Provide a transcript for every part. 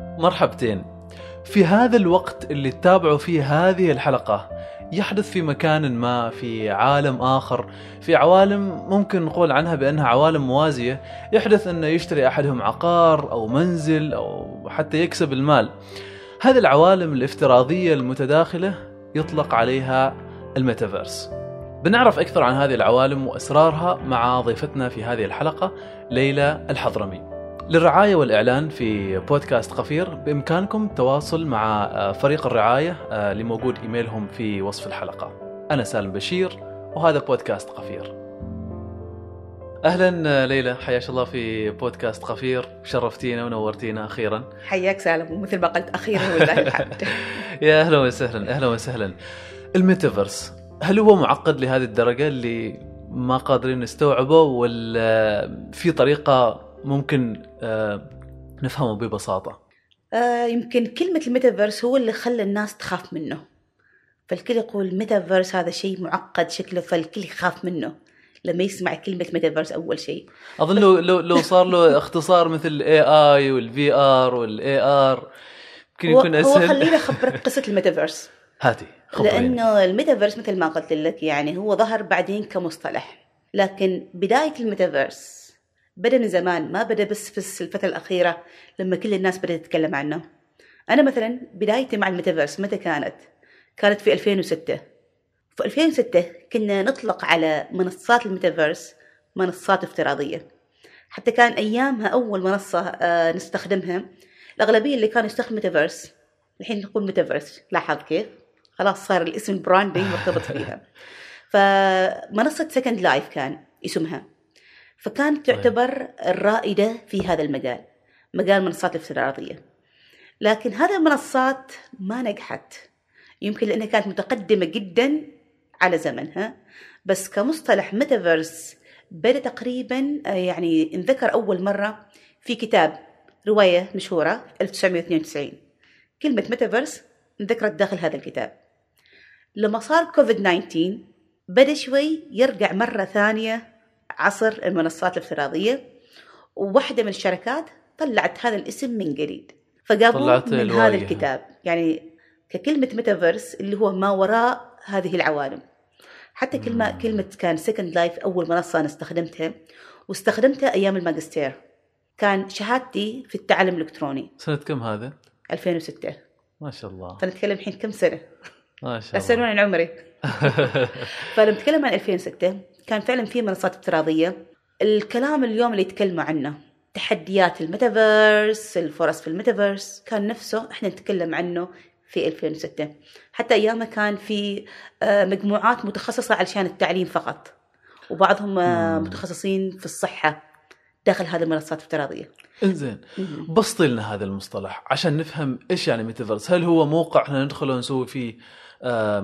مرحبتين. في هذا الوقت اللي تتابعوا فيه هذه الحلقة يحدث في مكان ما في عالم آخر في عوالم ممكن نقول عنها بأنها عوالم موازية يحدث أنه يشتري أحدهم عقار أو منزل أو حتى يكسب المال. هذه العوالم الافتراضية المتداخلة يطلق عليها الميتافيرس. بنعرف أكثر عن هذه العوالم وأسرارها مع ضيفتنا في هذه الحلقة ليلى الحضرمي. للرعاية والإعلان في بودكاست قفير بإمكانكم التواصل مع آه، فريق الرعاية آه، اللي موجود إيميلهم في وصف الحلقة. أنا سالم بشير وهذا بودكاست قفير أهلا آه، ليلى. حياك الله في بودكاست قفير شرفتينا ونورتينا أخيرا. حياك سالم. ومثل ما قلت أخيرا ولله الحمد. يا أهلا وسهلا أهلا وسهلا. الميتافيرس هل هو معقد لهذه الدرجة اللي ما قادرين نستوعبه ولا في طريقة ممكن آه، نفهمه ببساطة. آه يمكن كلمة الميتافيرس هو اللي خلى الناس تخاف منه. فالكل يقول ميتافيرس هذا شيء معقد شكله فالكل يخاف منه لما يسمع كلمة ميتافيرس أول شيء. أظن لو لو لو صار له اختصار مثل ال AI وال VR وال AR يمكن هو, يكون هو اسهل خليني أخبرك قصة الميتافيرس هاتي. لأنه الميتافيرس مثل ما قلت لك يعني هو ظهر بعدين كمصطلح. لكن بداية الميتافيرس بدأ من زمان ما بدأ بس في الفترة الأخيرة لما كل الناس بدأت تتكلم عنه. أنا مثلا بدايتي مع الميتافيرس متى كانت؟ كانت في 2006 في 2006 كنا نطلق على منصات الميتافيرس منصات افتراضية. حتى كان أيامها أول منصة آه، نستخدمها. الأغلبية اللي كانوا يستخدموا ميتافيرس الحين نقول ميتافيرس. لاحظ كيف؟ خلاص صار الاسم ال branding مرتبط فيها. فمنصة Second Life كان اسمها. فكانت تعتبر الرائدة في هذا المجال مجال المنصات الافتراضية لكن هذه المنصات ما نجحت. يمكن لأنها كانت متقدمة جدا على زمنها بس كمصطلح ميتافيرس بدأ تقريبا آه، يعني انذكر أول مرة في كتاب رواية مشهورة 1992 كلمة ميتافيرس انذكرت داخل هذا الكتاب. لما صار كوفيد 19 بدأ شوي يرجع مرة ثانية عصر المنصات الافتراضية وواحدة من الشركات طلعت هذا الاسم من جديد فجابوه من الواجهة. هذا الكتاب. يعني ككلمة ميتافيرس اللي هو ما وراء هذه العوالم. حتى كلمة كلمة كان Second Life أول منصة أنا استخدمتها واستخدمتها أيام الماجستير. كان شهادتي في التعلم الإلكتروني. سنة كم هذا؟ 2006 ما شاء الله. فنتكلم الحين كم سنة؟ ما شاء الله. عن عمري. فلما نتكلم عن 2006 كان فعلا في منصات افتراضية. الكلام اليوم اللي يتكلموا عنه تحديات الميتافيرس الفرص في الميتافيرس كان نفسه إحنا نتكلم عنه في 2006 حتى ايامها كان في آه، مجموعات متخصصة علشان التعليم فقط وبعضهم آه،. متخصصين في الصحة. داخل هذه المنصات الافتراضية إنزين. بسطي لنا هذا المصطلح عشان نفهم إيش يعني ميتافيرس هل هو موقع إحنا ندخل ونسوي فيه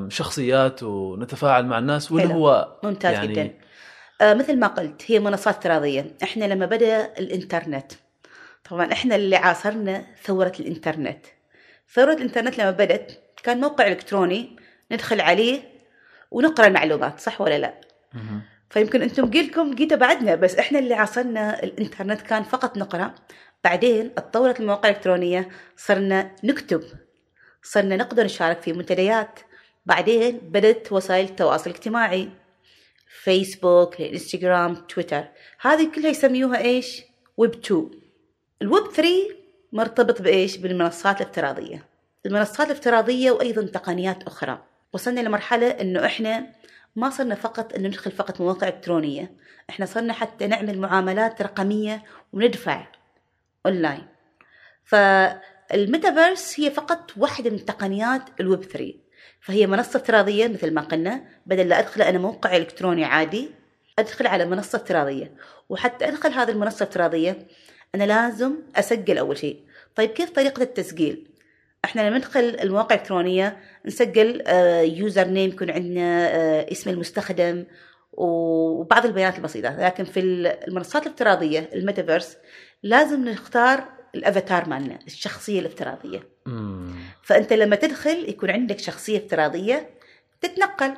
شخصيات ونتفاعل مع الناس ولا. هو ممتاز يعني جدا. آه مثل ما قلت هي منصات افتراضية. إحنا لما بدأ الإنترنت طبعا إحنا اللي عاصرنا ثورة الإنترنت. ثورة الإنترنت لما بدأت كان موقع إلكتروني ندخل عليه ونقرأ المعلومات صح ولا لا. فيمكن أنتم جيلكم جيتوا بعدنا بس إحنا اللي عاصرنا الانترنت كان فقط نقرأ. بعدين اتطورت المواقع الإلكترونية صرنا نكتب. صرنا نقدر نشارك في منتديات. بعدين بدأت وسائل التواصل الاجتماعي. فيسبوك انستغرام تويتر هذه كلها يسميوها إيش؟ ويب 2 الويب 3 مرتبط بإيش؟ بالمنصات الافتراضية. المنصات الافتراضية وأيضا تقنيات أخرى. وصلنا لمرحلة إنه إحنا ما صرنا فقط إنه ندخل فقط مواقع إلكترونية. إحنا صرنا حتى نعمل معاملات رقمية وندفع اونلاين فالميتافيرس هي فقط واحدة من تقنيات الويب 3 فهي منصة افتراضية مثل ما قلنا. بدل لا أدخل أنا موقع إلكتروني عادي أدخل على منصة افتراضية. وحتى أدخل هذه المنصة الافتراضيه أنا لازم أسجل أول شيء. طيب كيف طريقة التسجيل؟ إحنا لما ندخل المواقع الإلكترونية نسجل username يكون عندنا آه، اسم المستخدم وبعض البيانات البسيطة. لكن في المنصات الافتراضية الميتافيرس لازم نختار الأفاتار مالنا الشخصية الافتراضية. مم. فأنت لما تدخل يكون عندك شخصية افتراضية تتنقل.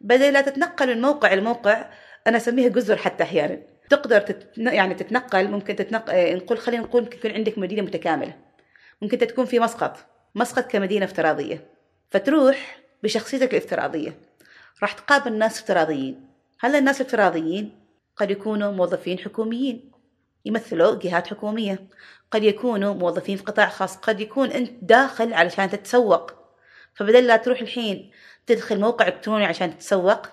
بدل لا تتنقل من موقع لموقع أنا أسميها جزر حتى أحيانا. تقدر تت... يعني تتنقل ممكن تتنقل نقول خلينا نقول ممكن يكون عندك مدينة متكاملة. ممكن تكون في مسقط. مسقط كمدينة افتراضية فتروح بشخصيتك الافتراضية. راح تقابل ناس افتراضيين. هلا الناس الافتراضيين قد يكونوا موظفين حكوميين؟ يمثلوا جهات حكومية. قد يكونوا موظفين في قطاع خاص. قد يكون أنت داخل علشان تتسوق. فبدل لا تروح الحين تدخل موقع إلكتروني عشان تتسوق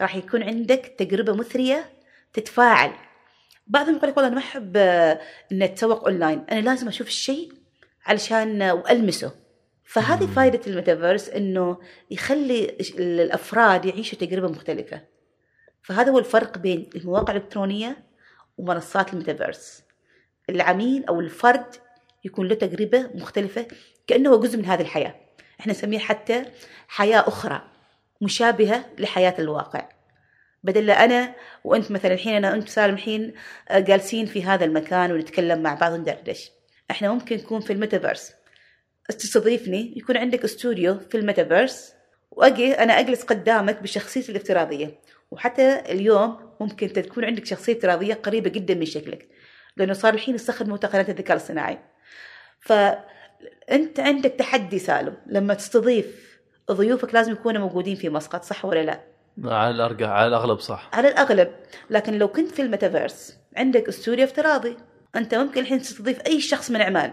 راح يكون عندك تجربة مثرية تتفاعل. بعضهم يقول لك والله أنا ما أحب آه، إن أتسوق أونلاين أنا لازم أشوف الشيء علشان وألمسه فهذه فائدة الميتافيرس إنه يخلي الأفراد يعيشوا تجربة مختلفة. فهذا هو الفرق بين المواقع الإلكترونية ومنصات الميتافيرس. العميل أو الفرد يكون له تجربة مختلفة كأنه هو جزء من هذه الحياة. إحنا نسميها حتى حياة أخرى مشابهة لحياة الواقع. بدل أنا وأنت مثلا الحين أنا وأنت سالم الحين آه، جالسين في هذا المكان ونتكلم مع بعض وندردش. إحنا ممكن نكون في الميتافيرس. تستضيفني يكون عندك استوديو في الميتافيرس وأجي أنا أجلس قدامك بشخصيتي الافتراضية. وحتى اليوم ممكن تكون عندك شخصية افتراضية قريبة جدا من شكلك لأنه صار الحين يستخدموا تقنيات الذكاء الصناعي فانت عندك تحدي سالم لما تستضيف ضيوفك لازم يكونوا موجودين في مسقط صح ولا لا؟ على الأرجح على الأغلب صح. على الأغلب. لكن لو كنت في الميتافيرس عندك استوديو افتراضي. أنت ممكن الحين تستضيف أي شخص من عمان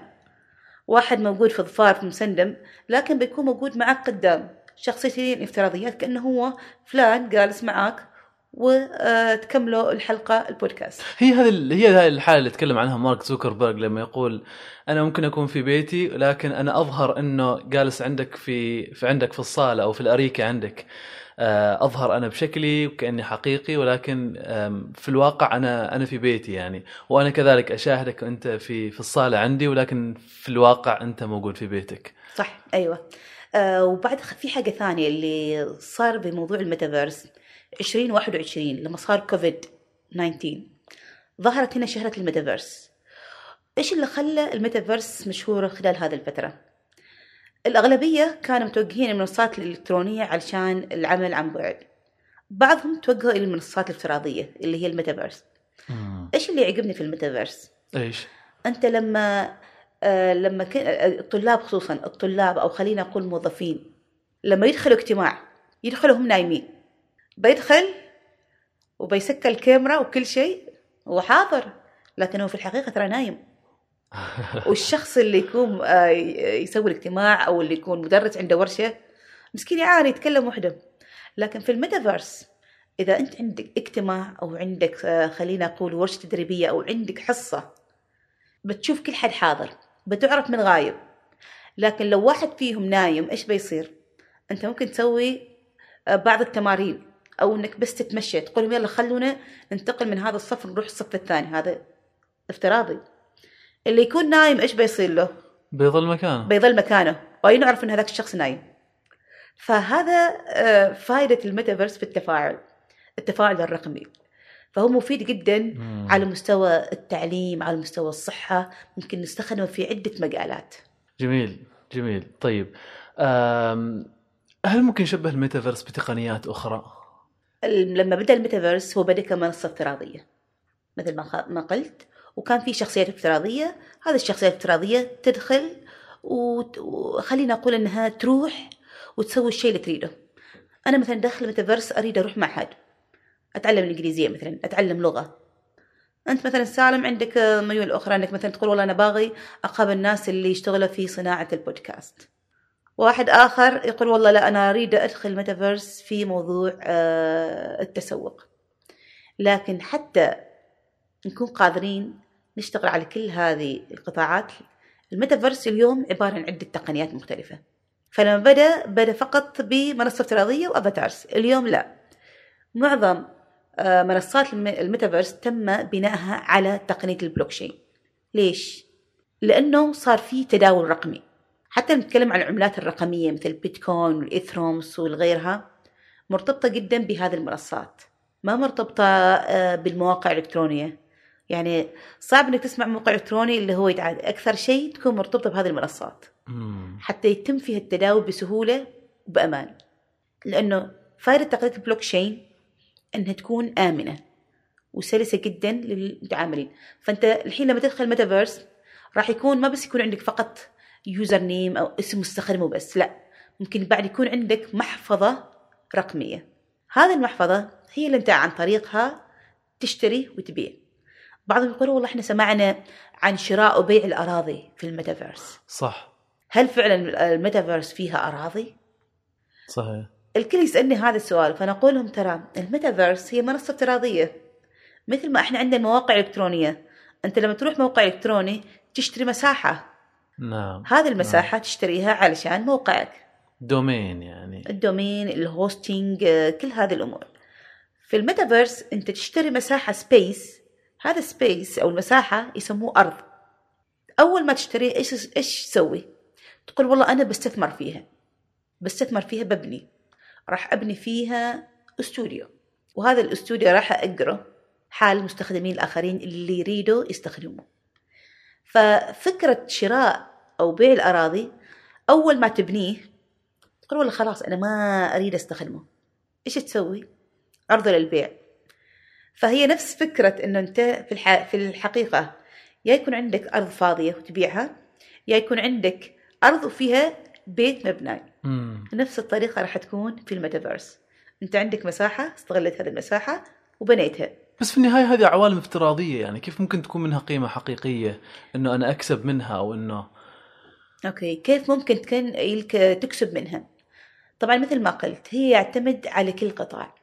واحد موجود في ظفار في مسندم لكن بيكون موجود معك قدام. شخصيتين افتراضيات كأنه هو فلان جالس معك وتكملوا الحلقة البودكاست. هي هذه هي هذه الحالة اللي تكلم عنها مارك زوكربيرج لما يقول أنا ممكن أكون في بيتي لكن أنا أظهر إنه جالس عندك في في عندك في الصالة أو في الأريكة عندك. آه، أظهر أنا بشكلي وكأني حقيقي ولكن في الواقع أنا أنا في بيتي يعني. وأنا كذلك أشاهدك أنت في في الصالة عندي ولكن في الواقع أنت موجود في بيتك. صح أيوه. آه وبعد في حاجة ثانية اللي صار بموضوع الميتافيرس. 2021 لما صار كوفيد 19 ظهرت هنا شهرة الميتافيرس. إيش اللي خلى الميتافيرس مشهورة خلال هذه الفترة؟ الأغلبية كانوا متوجهين المنصات الإلكترونية علشان العمل عن بعد. بعضهم توجهوا إلى المنصات الافتراضية اللي هي الميتافيرس. إيش اللي يعجبني في الميتافيرس؟ إيش؟ أنت لما آه لما ك... الطلاب خصوصا الطلاب أو خلينا نقول موظفين لما يدخلوا اجتماع يدخلوا هم نايمين. بيدخل وبيسكر الكاميرا وكل شيء هو حاضر لكن هو في الحقيقة ترى نايم. والشخص اللي يكون آه، يسوي الاجتماع أو اللي يكون مدرس عنده ورشة مسكين يعاني يتكلم وحده. لكن في الميتافيرس إذا أنت عندك اجتماع أو عندك آه، خلينا أقول ورشة تدريبية أو عندك حصة بتشوف كل حد حاضر بتعرف من غايب. لكن لو واحد فيهم نايم إيش بيصير؟ أنت ممكن تسوي آه، بعض التمارين. أو إنك بس تتمشى تقول يلا خلونا ننتقل من هذا الصف نروح الصف الثاني. هذا افتراضي. اللي يكون نايم إيش بيصير له؟ بيظل مكانه. بيظل مكانه. وينعرف إن هذاك الشخص نايم. فهذا آه، فائدة الميتافيرس في التفاعل التفاعل الرقمي. فهو مفيد جدا مم. على مستوى التعليم على مستوى الصحة. ممكن نستخدمه في عدة مجالات. جميل جميل. طيب هل ممكن نشبه الميتافيرس بتقنيات أخرى؟ لما بدأ الميتافيرس هو بدأ كمنصة افتراضية. مثل ما قلت وكان في شخصيات افتراضية. هذه الشخصيات الافتراضية تدخل وخلينا نقول إنها تروح وتسوي الشيء اللي تريده. أنا مثلا داخل الميتافيرس أريد أروح معهد. أتعلم الإنجليزية مثلا أتعلم لغة. أنت مثلا سالم عندك ميول أخرى إنك مثلا تقول والله أنا باغي أقابل الناس اللي يشتغلوا في صناعة البودكاست. واحد آخر يقول والله لا أنا أريد أدخل الميتافيرس في موضوع آه، التسوق. لكن حتى نكون قادرين نشتغل على كل هذه القطاعات. الميتافيرس اليوم عبارة عن عدة تقنيات مختلفة. فلما بدأ بدأ فقط بمنصة افتراضية و avatars. اليوم لا. معظم آه، منصات الميتافيرس تم بنائها على تقنية البلوكشين. ليش؟ لأنه صار في تداول رقمي. حتى نتكلم عن العملات الرقمية مثل البيتكوين والإيثيريوم وغيرها مرتبطة جدا بهذه المنصات. ما مرتبطة آه، بالمواقع الإلكترونية. يعني صعب إنك تسمع موقع إلكتروني اللي هو يتعاد أكثر شيء تكون مرتبطة بهذه المنصات. حتى يتم فيها التداول بسهولة وبأمان. لأنه فائدة تقنيه البلوك تشين إنها تكون آمنة وسلسة جدا للمتعاملين. فأنت الحين لما تدخل ميتافيرس راح يكون ما بس يكون عندك فقط username أو اسم مستخدم وبس لا. ممكن بعد يكون عندك محفظة رقمية. هذه المحفظة هي اللي أنت عن طريقها تشتري وتبيع. بعضهم يقولوا والله إحنا سمعنا عن شراء وبيع الأراضي في الميتافيرس. صح. هل فعلا الميتافيرس فيها أراضي؟ صحيح. الكل يسألني هذا السؤال فأنا أقول لهم ترى الميتافيرس هي منصة افتراضيه مثل ما إحنا عندنا مواقع إلكترونية أنت لما تروح موقع إلكتروني تشتري مساحة. نعم. هذه المساحة تشتريها علشان موقعك. domain يعني. ال domain ال hosting كل هذه الأمور. في الميتافيرس أنت تشتري مساحة space هذا سبيس أو المساحة يسموه أرض. أول ما تشتري إيش إيش تسوي تقول والله أنا بستثمر فيها. بستثمر فيها ببني. راح أبني فيها استوديو. وهذا الاستوديو راح اقره حال المستخدمين الآخرين اللي يريدوا يستخدموه. ففكرة شراء أو بيع الأراضي أول ما تبنيه تقول والله خلاص أنا ما أريد أستخدمه. إيش تسوي؟ عرضه للبيع. فهي نفس فكرة إنه أنت في, الح... في الحقيقة يا يكون عندك أرض فاضية وتبيعها يا يكون عندك أرض وفيها بيت مبنى مم. نفس الطريقة راح تكون في الميتافيرس. أنت عندك مساحة استغلت هذه المساحة وبنيتها. بس في النهاية هذه عوالم افتراضية يعني كيف ممكن تكون منها قيمة حقيقية؟ إنه أنا أكسب منها أو إنه okay. كيف ممكن يلك تكسب منها؟ طبعا مثل ما قلت هي يعتمد على كل قطاع.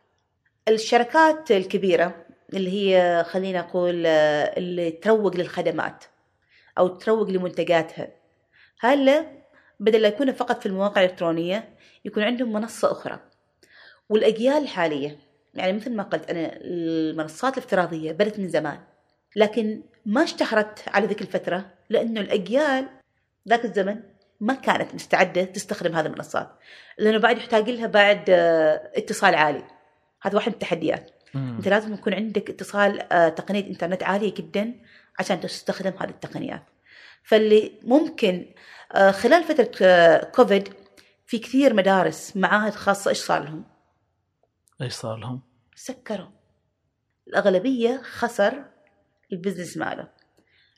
الشركات الكبيرة اللي هي خلينا نقول آه، اللي تروج للخدمات أو تروج لمنتجاتها. هلا بدل لا يكون فقط في المواقع الإلكترونية يكون عندهم منصة أخرى. والأجيال الحالية يعني مثل ما قلت أنا المنصات الافتراضية بدت من زمان. لكن ما اشتهرت على ذيك الفترة لأنه الأجيال ذاك الزمن ما كانت مستعدة تستخدم هذه المنصات. لأنه بعد يحتاج لها بعد آه، اتصال عالي. هذا واحد من التحديات. أنت لازم يكون عندك اتصال آه، تقنية إنترنت عالية جدا عشان تستخدم هذه التقنيات فاللي ممكن آه، خلال فترة آه، كوفيد في كثير مدارس معاهد خاصة إيش صار لهم؟ إيش صار لهم؟ سكروا الأغلبية خسر ال business ماله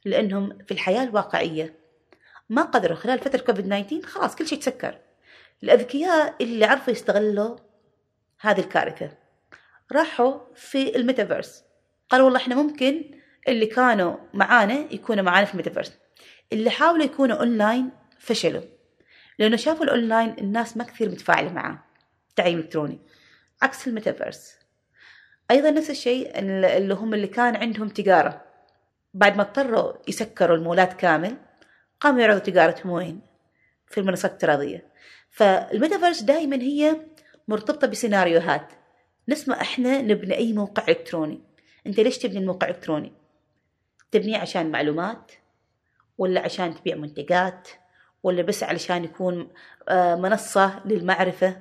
لأنهم في الحياة الواقعية ما قدروا خلال فترة كوفيد 19 خلاص كل شيء تسكر الأذكياء اللي عرفوا يستغلوا هذه الكارثة راحوا في الميتافيرس. قالوا والله إحنا ممكن اللي كانوا معانا يكونوا معانا في الميتافيرس. اللي حاولوا يكونوا أونلاين فشلوا لأنه شافوا الأونلاين الناس ما كثير متفاعلة معاه تعليم إلكتروني. عكس الميتافيرس. أيضا نفس الشيء اللي هم اللي كان عندهم تجارة. بعد ما اضطروا يسكروا المولات كامل قاموا يعرضوا تجارتهم وين في المنصات الافتراضية. فالميتافيرس دائما هي مرتبطة بسيناريوهات. نسمع إحنا نبني أي موقع إلكتروني. أنت ليش تبني الموقع الالكتروني تبنيه عشان معلومات ولا عشان تبيع منتجات ولا بس علشان يكون آه، منصة للمعرفة؟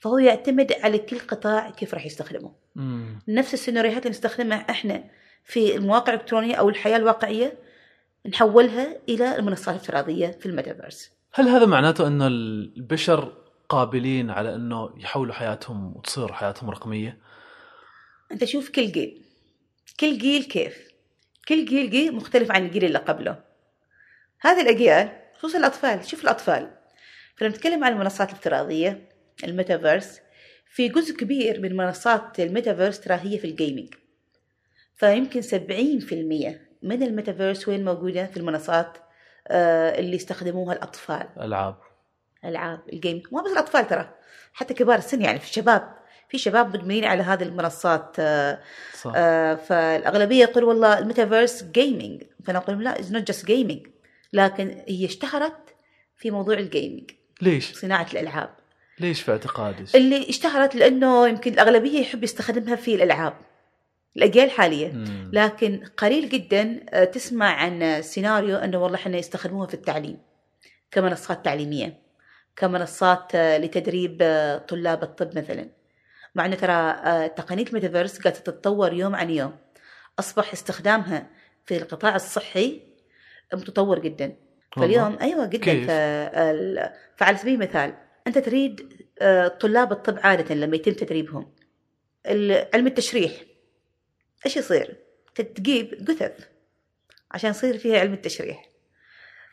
فهو يعتمد على كل قطاع كيف راح يستخدمه. مم. نفس السيناريوهات اللي نستخدمها إحنا في المواقع الإلكترونية أو الحياة الواقعية نحولها إلى المنصات الافتراضية في الميتافيرس. هل هذا معناته إنه البشر قابلين على إنه يحولوا حياتهم وتصير حياتهم رقمية؟ أنت شوف كل جيل كل جيل كيف؟ كل جيل جيل مختلف عن الجيل اللي قبله. هذه الأجيال خصوصا الأطفال شوف الأطفال. فلما نتكلم عن المنصات الافتراضية الميتافيرس في جزء كبير من منصات الميتافيرس ترى هي في ال gaming فيمكن 70% من الميتافيرس وين موجودة؟ في المنصات آه، اللي يستخدموها الأطفال. ألعاب. العاب ال game. مو بس الأطفال ترى حتى كبار السن يعني في الشباب في شباب مدمنين على هذه المنصات آه، صح. آه، فالأغلبية يقول والله ال metaverse gaming فأنا أقول لهم لا it's not just gaming لكن هي اشتهرت في موضوع ال gaming ليش؟ صناعة الألعاب. ليش في اعتقادك؟ اللي اشتهرت لأنه يمكن الأغلبية يحب يستخدمها في الألعاب الأجيال الحالية. مم. لكن قليل جدا آه، تسمع عن سيناريو إنه والله إحنا يستخدموها في التعليم كمنصات تعليمية. كمنصات آه، لتدريب آه، طلاب الطب مثلا مع انه ترى آه، تقنية الميتافيرس قاعدة تتطور يوم عن يوم أصبح استخدامها في القطاع الصحي متطور جدا؟ فاليوم أيوه جدا كيف؟ فعلى سبيل المثال أنت تريد طلاب الطب عادة لما يتم تدريبهم علم التشريح إيش يصير؟ تجيب جثث عشان يصير فيها علم التشريح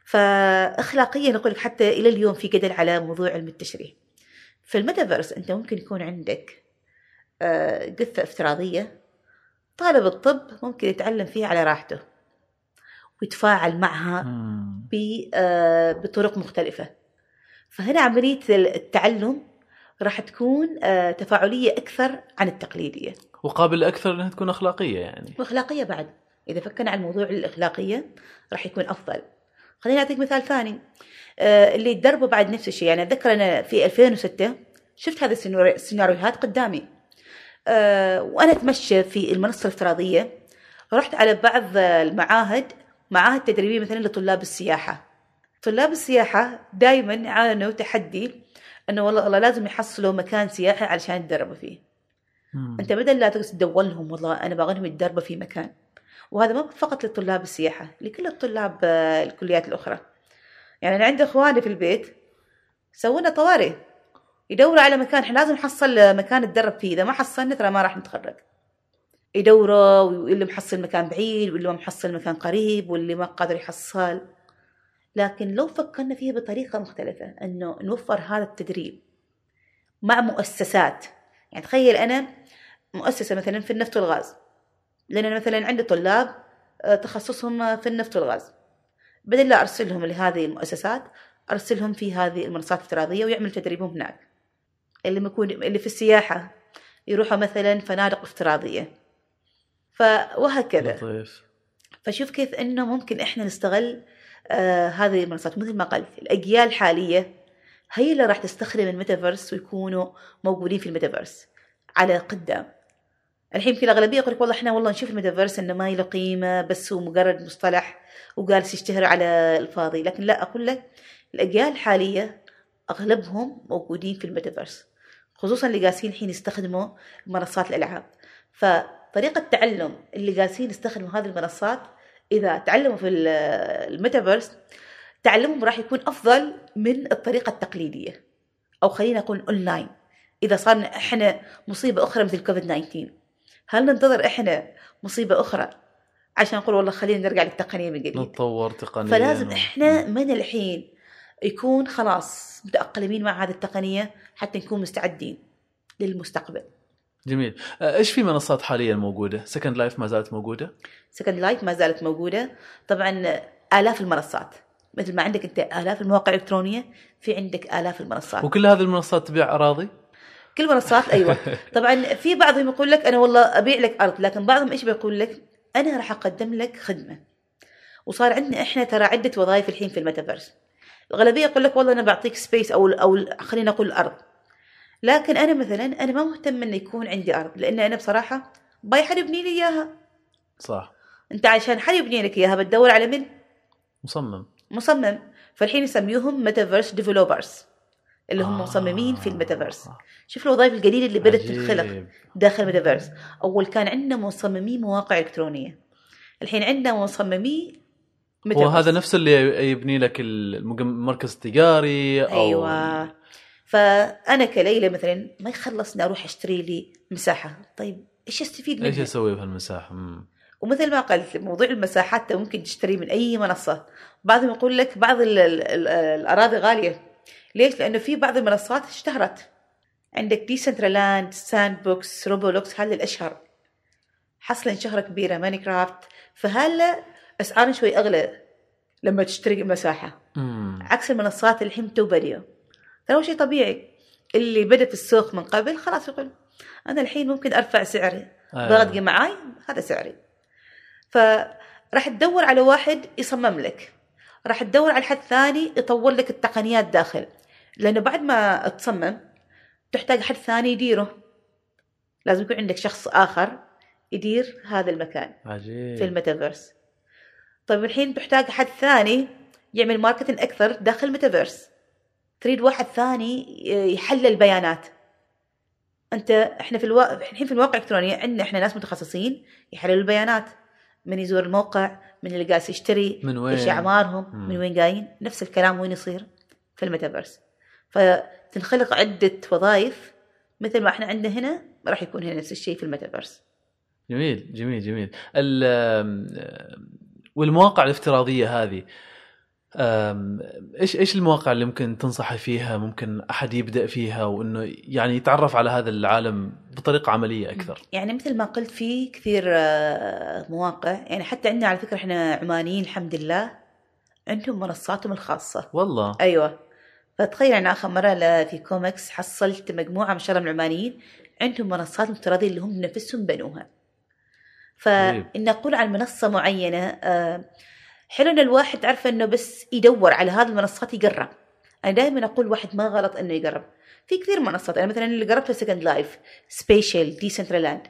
فاخلاقيا أقول لك حتى إلى اليوم في جدل على موضوع علم التشريح في الميتافيرس أنت ممكن يكون عندك آه، قثه افتراضية طالب الطب ممكن يتعلم فيها على راحته ويتفاعل معها آه، بطرق مختلفة. فهنا عملية التعلم راح تكون آه، تفاعلية أكثر عن التقليدية. وقابل أكثر انها تكون أخلاقية يعني. وأخلاقية بعد. إذا فكرنا عن موضوع الأخلاقية راح يكون أفضل. خليني أعطيك مثال ثاني. آه، اللي تدربوا بعد نفس الشيء. يعني أتذكر أنا في 2006 شفت هذه السيناريو- السيناريوهات قدامي. آه، وأنا أتمشى في المنصة الافتراضية. رحت على بعض المعاهد معاهد تدريبية مثلا لطلاب السياحة. طلاب السياحة دائما عانوا تحدي إنه والله والله لازم يحصلوا مكان سياحي علشان يتدربوا فيه. مم. أنت بدل لا تدور لهم والله أنا باغيهم يتدربوا في مكان. وهذا ما فقط لطلاب السياحة لكل الطلاب آه، الكليات الأخرى. يعني أنا عندي إخواني في البيت سوونا طوارئ يدوروا على مكان إحنا لازم نحصل مكان نتدرب فيه إذا ما حصلنا ترى ما راح نتخرج. يدوروا واللي محصل مكان بعيد واللي ما محصل مكان قريب واللي ما قادر يحصل. لكن لو فكرنا فيها بطريقة مختلفة أنه نوفر هذا التدريب مع مؤسسات. يعني تخيل أنا مؤسسة مثلا في النفط والغاز. لأن مثلا عندي طلاب آه، تخصصهم في النفط والغاز. بدل لا أرسلهم لهذه المؤسسات أرسلهم في هذه المنصات الافتراضية ويعمل تدريبهم هناك. اللي يكون اللي في السياحة يروحوا مثلا فنادق افتراضية. ف وهكذا لطيف. فشوف كيف إنه ممكن إحنا نستغل آه هذه المنصات. مثل ما قلت الأجيال الحاليه هي اللي راح تستخدم الميتافيرس ويكونوا موجودين في الميتافيرس على قدام. الحين يمكن الأغلبية يقول لك والله إحنا والله نشوف الميتافيرس إنه ما له قيمه بس هو مجرد مصطلح وجالس يشتهر على الفاضي. لكن لا أقول لك الأجيال الحالية أغلبهم موجودين في الميتافيرس خصوصا اللي جالسين الحين يستخدموا منصات الألعاب. فطريقة التعلم اللي جالسين يستخدموا هذه المنصات إذا تعلموا في ال- الميتافيرس تعلمهم راح يكون أفضل من الطريقة التقليدية. أو خلينا نقول اونلاين إذا صار إحنا مصيبة أخرى مثل كوفيد 19 هل ننتظر إحنا مصيبة أخرى؟ عشان نقول والله خلينا نرجع للتقنية من جديد. نتطور تقنيا فلازم إحنا من الحين يكون خلاص متأقلمين مع هذه التقنية حتى نكون مستعدين للمستقبل. جميل. آه، إيش في منصات حاليا موجودة؟ Second Life ما زالت موجودة؟ Second Life ما زالت موجودة. طبعا آلاف المنصات. مثل ما عندك أنت آلاف المواقع الإلكترونية في عندك آلاف المنصات. وكل هذه المنصات تبيع أراضي؟ كل منصات أيوه. طبعا في بعضهم يقول لك أنا والله أبيع لك أرض لكن بعضهم إيش بيقول لك؟ أنا راح أقدم لك خدمة. وصار عندنا إحنا ترى عدة وظائف الحين في الميتافيرس. الغالبيه يقول لك والله أنا بعطيك space أو أو خلينا نقول الأرض. لكن أنا مثلا أنا ما مهتم إنه يكون عندي أرض لأن أنا بصراحة بأي حد يبني لي إياها. صح. أنت عشان حد يبني لك إياها بتدور على من؟ مصمم. مصمم. فالحين يسميوهم metaverse developers اللي هم آه. مصممين في الميتافيرس. شوف الوظائف الجديده اللي بدأت. تنخلق داخل الميتافيرس. أول كان عندنا مصممي مواقع إلكترونية. الحين عندنا مصممي هو ميتافيرس. هذا نفس اللي يبني لك المركز التجاري أو أيوه. فأنا كليلى مثلا ما يخلصني أروح أشتري لي مساحة. طيب إيش أستفيد إيش منها؟ أسوي بهالمساحة. ومثل ما قلت موضوع المساحات ممكن تشتري من أي منصة. بعضهم يقول لك بعض ال ال ال الأراضي غالية. ليش؟ لأنه في بعض المنصات اشتهرت. عندك Decentraland Sandbox Roblox هذه الأشهر. حصلوا شهرة كبيرة Minecraft فهلا أسعارهم شوي أغلى لما تشتري مساحة. مم. عكس المنصات الحين تو بديوا ترى هو شيء طبيعي. اللي بدأ في السوق من قبل خلاص يقول أنا الحين ممكن أرفع سعري. أيوة. ضغط معاي هذا سعري. فراح تدور على واحد يصمم لك. راح تدور على حد ثاني يطور لك التقنيات داخل. لأنه بعد ما تصمم تحتاج حد ثاني يديره. لازم يكون عندك شخص آخر يدير هذا المكان عجيب. في الميتافيرس. طيب الحين تحتاج حد ثاني يعمل marketing أكثر داخل الميتافيرس. تريد واحد ثاني يحلل بيانات أنت إحنا في الوا... الحين في المواقع الإلكترونية عندنا إحنا ناس متخصصين يحللوا البيانات من يزور الموقع من اللي قاعد يشتري من وين؟ إيش اعمارهم مم. من وين جايين نفس الكلام وين يصير؟ في الميتافيرس. فتنخلق عدة وظائف مثل ما إحنا عندنا هنا راح يكون هنا نفس الشيء في الميتافيرس. جميل جميل جميل. ال- والمواقع الافتراضية هذه إيش إيش المواقع اللي ممكن تنصحي فيها ممكن أحد يبدأ فيها وإنه يعني يتعرف على هذا العالم بطريقة عملية أكثر؟ يعني مثل ما قلت في كثير آه، مواقع. يعني حتى عندنا على فكرة إحنا عمانيين الحمد لله عندهم منصاتهم الخاصة. والله. أيوه. فتخيل أنا آخر مرة في كوميكس حصلت مجموعة ما شاء الله من العمانيين عندهم منصات افتراضيه اللي هم نفسهم بنوها. طيب. فإن أقول عن منصة معينة آه، حلو إن الواحد عارفه إنه بس يدور على هذه المنصات يجرب. أنا دائما أقول واحد ما غلط إنه يجرب. في كثير منصات أنا مثلا اللي جربته Second Life Spatial Decentraland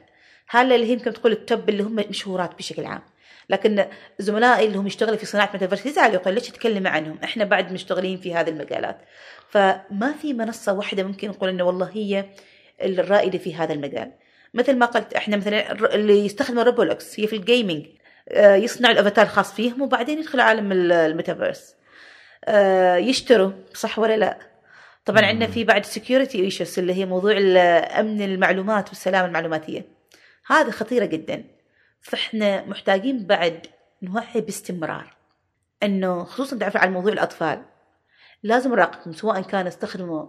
هذا اللي هي يمكن تقول ال top اللي هم مشهورات بشكل عام. لكن زملائي اللي هم يشتغلوا في صناعة ميتافيرس يزعلوا يقول ليش تتكلم عنهم؟ إحنا بعد مشتغلين في هذه المجالات. فما في منصة واحدة ممكن نقول إنه والله هي الرائدة في هذا المجال. مثل ما قلت إحنا مثلا اللي يستخدموا Roblox هي في ال gaming آه، يصنعوا الأفاتار الخاص فيهم وبعدين يدخلوا عالم ال- الميتافيرس. آه، يشتروا صح ولا لا؟ طبعا. عندنا في بعد security issues اللي هي موضوع أمن المعلومات والسلامة المعلوماتية. هذه خطيرة جدا. فإحنا محتاجين بعد نوعي باستمرار. إنه خصوصا تعرف على موضوع الأطفال لازم نراقبهم سواء كان يستخدموا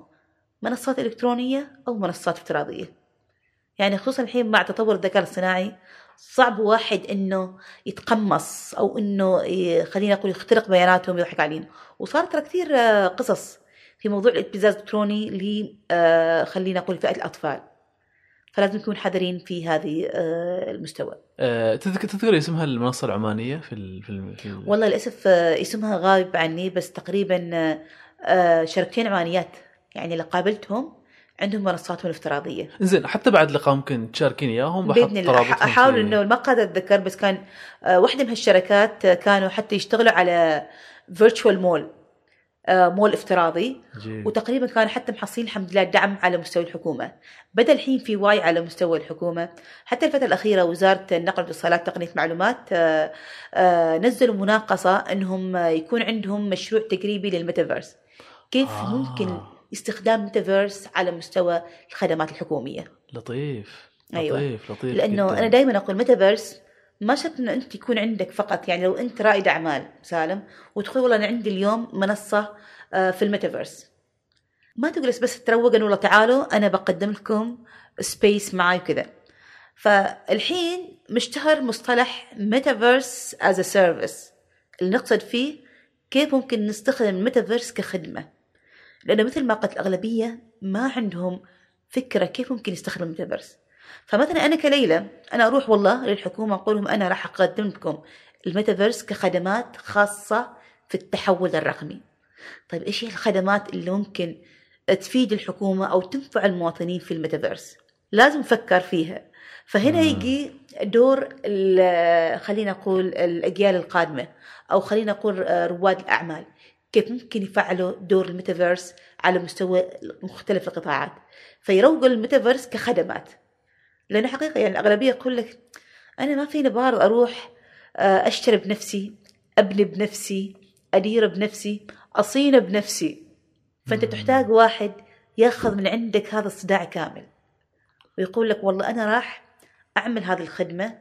منصات إلكترونية أو منصات افتراضية. يعني خصوصا الحين مع تطور الذكاء الصناعي صعب واحد إنه يتقمص أو إنه خلينا نقول يخترق بياناتهم ويضحك عليهم وصار ترى كثير آه، قصص في موضوع الابتزاز الإلكتروني ل آه، خلينا نقول فئة الأطفال. فلازم نكون حذرين في هذه آه، المستوى. أه تذكر تذكر اسمها المنصة العمانية في ال... في, ال... في ال... والله للأسف اسمها غايب عني بس تقريبا شركتين عمانيات. يعني اللي قابلتهم عندهم منصاتهم الافتراضية زين حتى بعد لقاء ممكن تشاركين إياهم بإذن الله أحاول إنه ما قادر أتذكر بس كان آه، واحدة من هالشركات آه، كانوا حتى يشتغلوا على فيرتشوال مول مول افتراضي جيد. وتقريبا كانوا حتى محصلين الحمد لله دعم على مستوى الحكومة بدأ الحين في وعي على مستوى الحكومة حتى الفترة الأخيرة وزارة النقل والاتصالات تقنية معلومات آه، آه، نزلوا مناقصة إنهم آه، يكون عندهم مشروع تجريبي للميتافيرس كيف آه. آه. ممكن استخدام ميتافيرس على مستوى الخدمات الحكومية. لطيف أيوة. لطيف لطيف لأنه جداً. أنا دائما أقول ميتافيرس ما شرط إنه أنت يكون عندك فقط يعني لو أنت رائد أعمال سالم وتقول والله أنا عندي اليوم منصة آه، في الميتافيرس. ما تجلس بس تروقن والله تعالوا أنا بقدم لكم space معي وكذا. فالحين مشتهر مصطلح metaverse as a service اللي نقصد فيه كيف ممكن نستخدم الميتافيرس كخدمة. لأنه مثل ما قلت الأغلبية ما عندهم فكرة كيف ممكن يستخدم الميتافيرس فمثلا أنا كليلى أنا أروح والله للحكومة أقول لهم أنا راح أقدم لكم الميتافيرس كخدمات خاصة في التحول الرقمي. طيب إيش هي الخدمات اللي ممكن تفيد الحكومة أو تنفع المواطنين في الميتافيرس لازم نفكر فيها. فهنا. يجي دور خلينا نقول الأجيال القادمة أو خلينا نقول رواد الأعمال. كيف ممكن يفعلوا دور الميتافيرس على مستوى مختلف القطاعات. فيروقوا الميتافيرس كخدمات. لأنه حقيقة يعني الأغلبية يقول لك أنا ما فيني بارض أروح آه، أشتري بنفسي أبني بنفسي أدير بنفسي أصين بنفسي. فأنت. تحتاج واحد يأخذ من عندك هذا الصداع كامل. ويقول لك والله أنا راح أعمل هذه الخدمة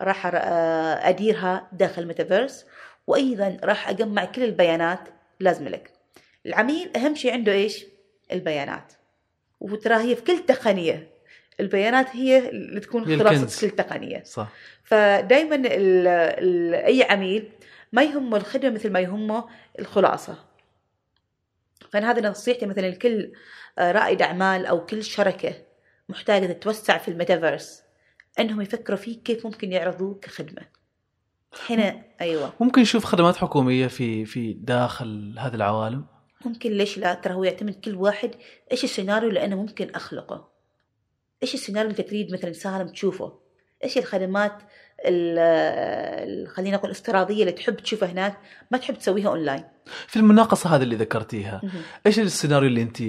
راح آه، أديرها داخل الميتافيرس وأيضا راح أجمع كل البيانات لازمة لك. العميل أهم شيء عنده إيش؟ البيانات. وترى هي في كل تقنية. البيانات هي اللي تكون خلاصة. كل تقنية. صح. ال ال أي عميل ما يهمه الخدمة مثل ما يهمه الخلاصة. فأنا هذا نصيحتي مثلا لكل آه، رائد أعمال أو كل شركة محتاجة تتوسع في الميتافيرس. إنهم يفكروا فيه كيف ممكن يعرضوه كخدمة. هنا أيوه. ممكن نشوف خدمات حكومية في في داخل هذه العوالم؟ ممكن ليش لا؟ ترى هو يعتمد كل واحد. إيش السيناريو اللي أنا ممكن أخلقه؟ إيش السيناريو اللي تريد مثلا سالم تشوفه؟ إيش الخدمات ال- ال- خلينا نقول الافتراضية اللي تحب تشوفها هناك ما تحب تسويها أونلاين؟ في المناقصة هذه اللي ذكرتيها. إيش السيناريو اللي أنت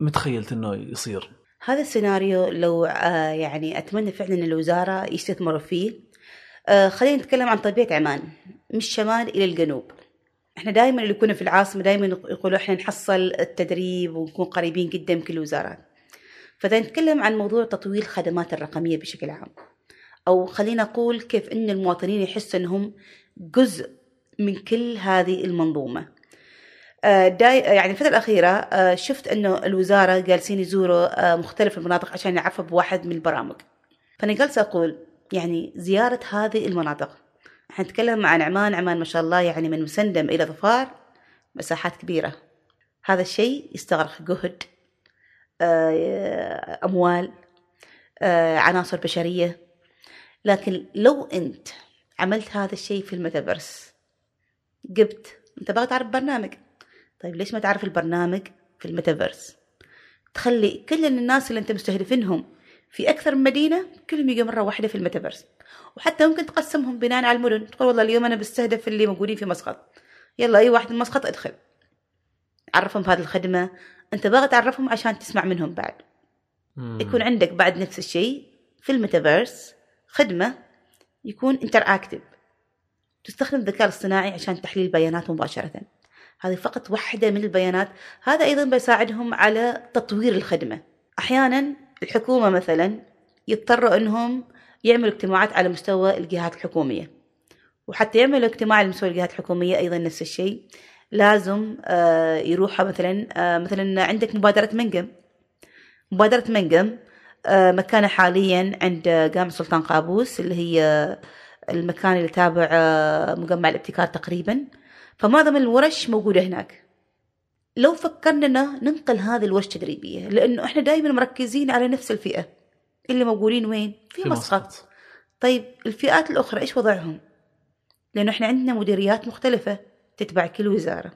متخيلت إنه يصير؟ هذا السيناريو لو آه، يعني أتمنى فعلا إن الوزارة يستثمروا فيه آه، خلينا نتكلم عن طبيعة عمان من الشمال إلى الجنوب. إحنا دائما اللي كنا في العاصمة دائما يقولوا إحنا نحصل التدريب ونكون قريبين جدا من كل الوزارات فإذا نتكلم عن موضوع تطوير الخدمات الرقمية بشكل عام أو خلينا نقول كيف إن المواطنين يحسوا إنهم جزء من كل هذه المنظومة. آه، داي يعني الفترة الأخيرة آه، شفت أنه الوزارة جالسين يزوروا مختلف المناطق عشان يعرفوا بواحد من البرامج. فأنا جالسة أقول يعني زيارة هذه المناطق. إحنا نتكلم عن عمان. عمان ما شاء الله يعني من مسندم إلى ظفار مساحات كبيرة. هذا الشيء يستغرق جهد أموال عناصر بشرية. لكن لو أنت عملت هذا الشيء في الميتافيرس جبت أنت باغي تعرف برنامج. طيب ليش ما تعرف البرنامج في الميتافيرس؟ تخلي كل الناس اللي أنت مستهدفينهم في أكثر من مدينة كلهم يجوا مره واحدة في الميتافيرس. وحتى ممكن تقسمهم بناء على المدن. تقول والله اليوم أنا بستهدف اللي موجودين في مسقط. يلا أي واحد من مسقط ادخل. عرفهم بهذه الخدمة. أنت باغي تعرفهم عشان تسمع منهم بعد. مم. يكون عندك بعد نفس الشيء في الميتافيرس خدمة يكون interactive تستخدم الذكاء الاصطناعي عشان تحليل بيانات مباشرة. هذه فقط واحدة من البيانات. هذا أيضا بيساعدهم على تطوير الخدمة. أحيانا الحكومة مثلا يضطروا أنهم يعملوا اجتماعات على مستوى الجهات الحكومية. وحتى يعملوا اجتماع على مستوى الجهات الحكومية أيضا نفس الشيء. لازم آه، يروحوا مثلا آه، مثلا عندك مبادرة منقم. مبادرة منقم آه، مكانها حاليا عند جامع سلطان قابوس اللي هي المكان اللي تابع مجمع الابتكار تقريبا. فمعظم الورش موجودة هناك. لو فكرنا ننقل هذه الورش التدريبية لأنه إحنا دائما مركزين على نفس الفئة اللي موجودين وين؟ في, في مسقط طيب الفئات الأخرى إيش وضعهم؟ لأنه إحنا عندنا مديريات مختلفة تتبع كل وزارة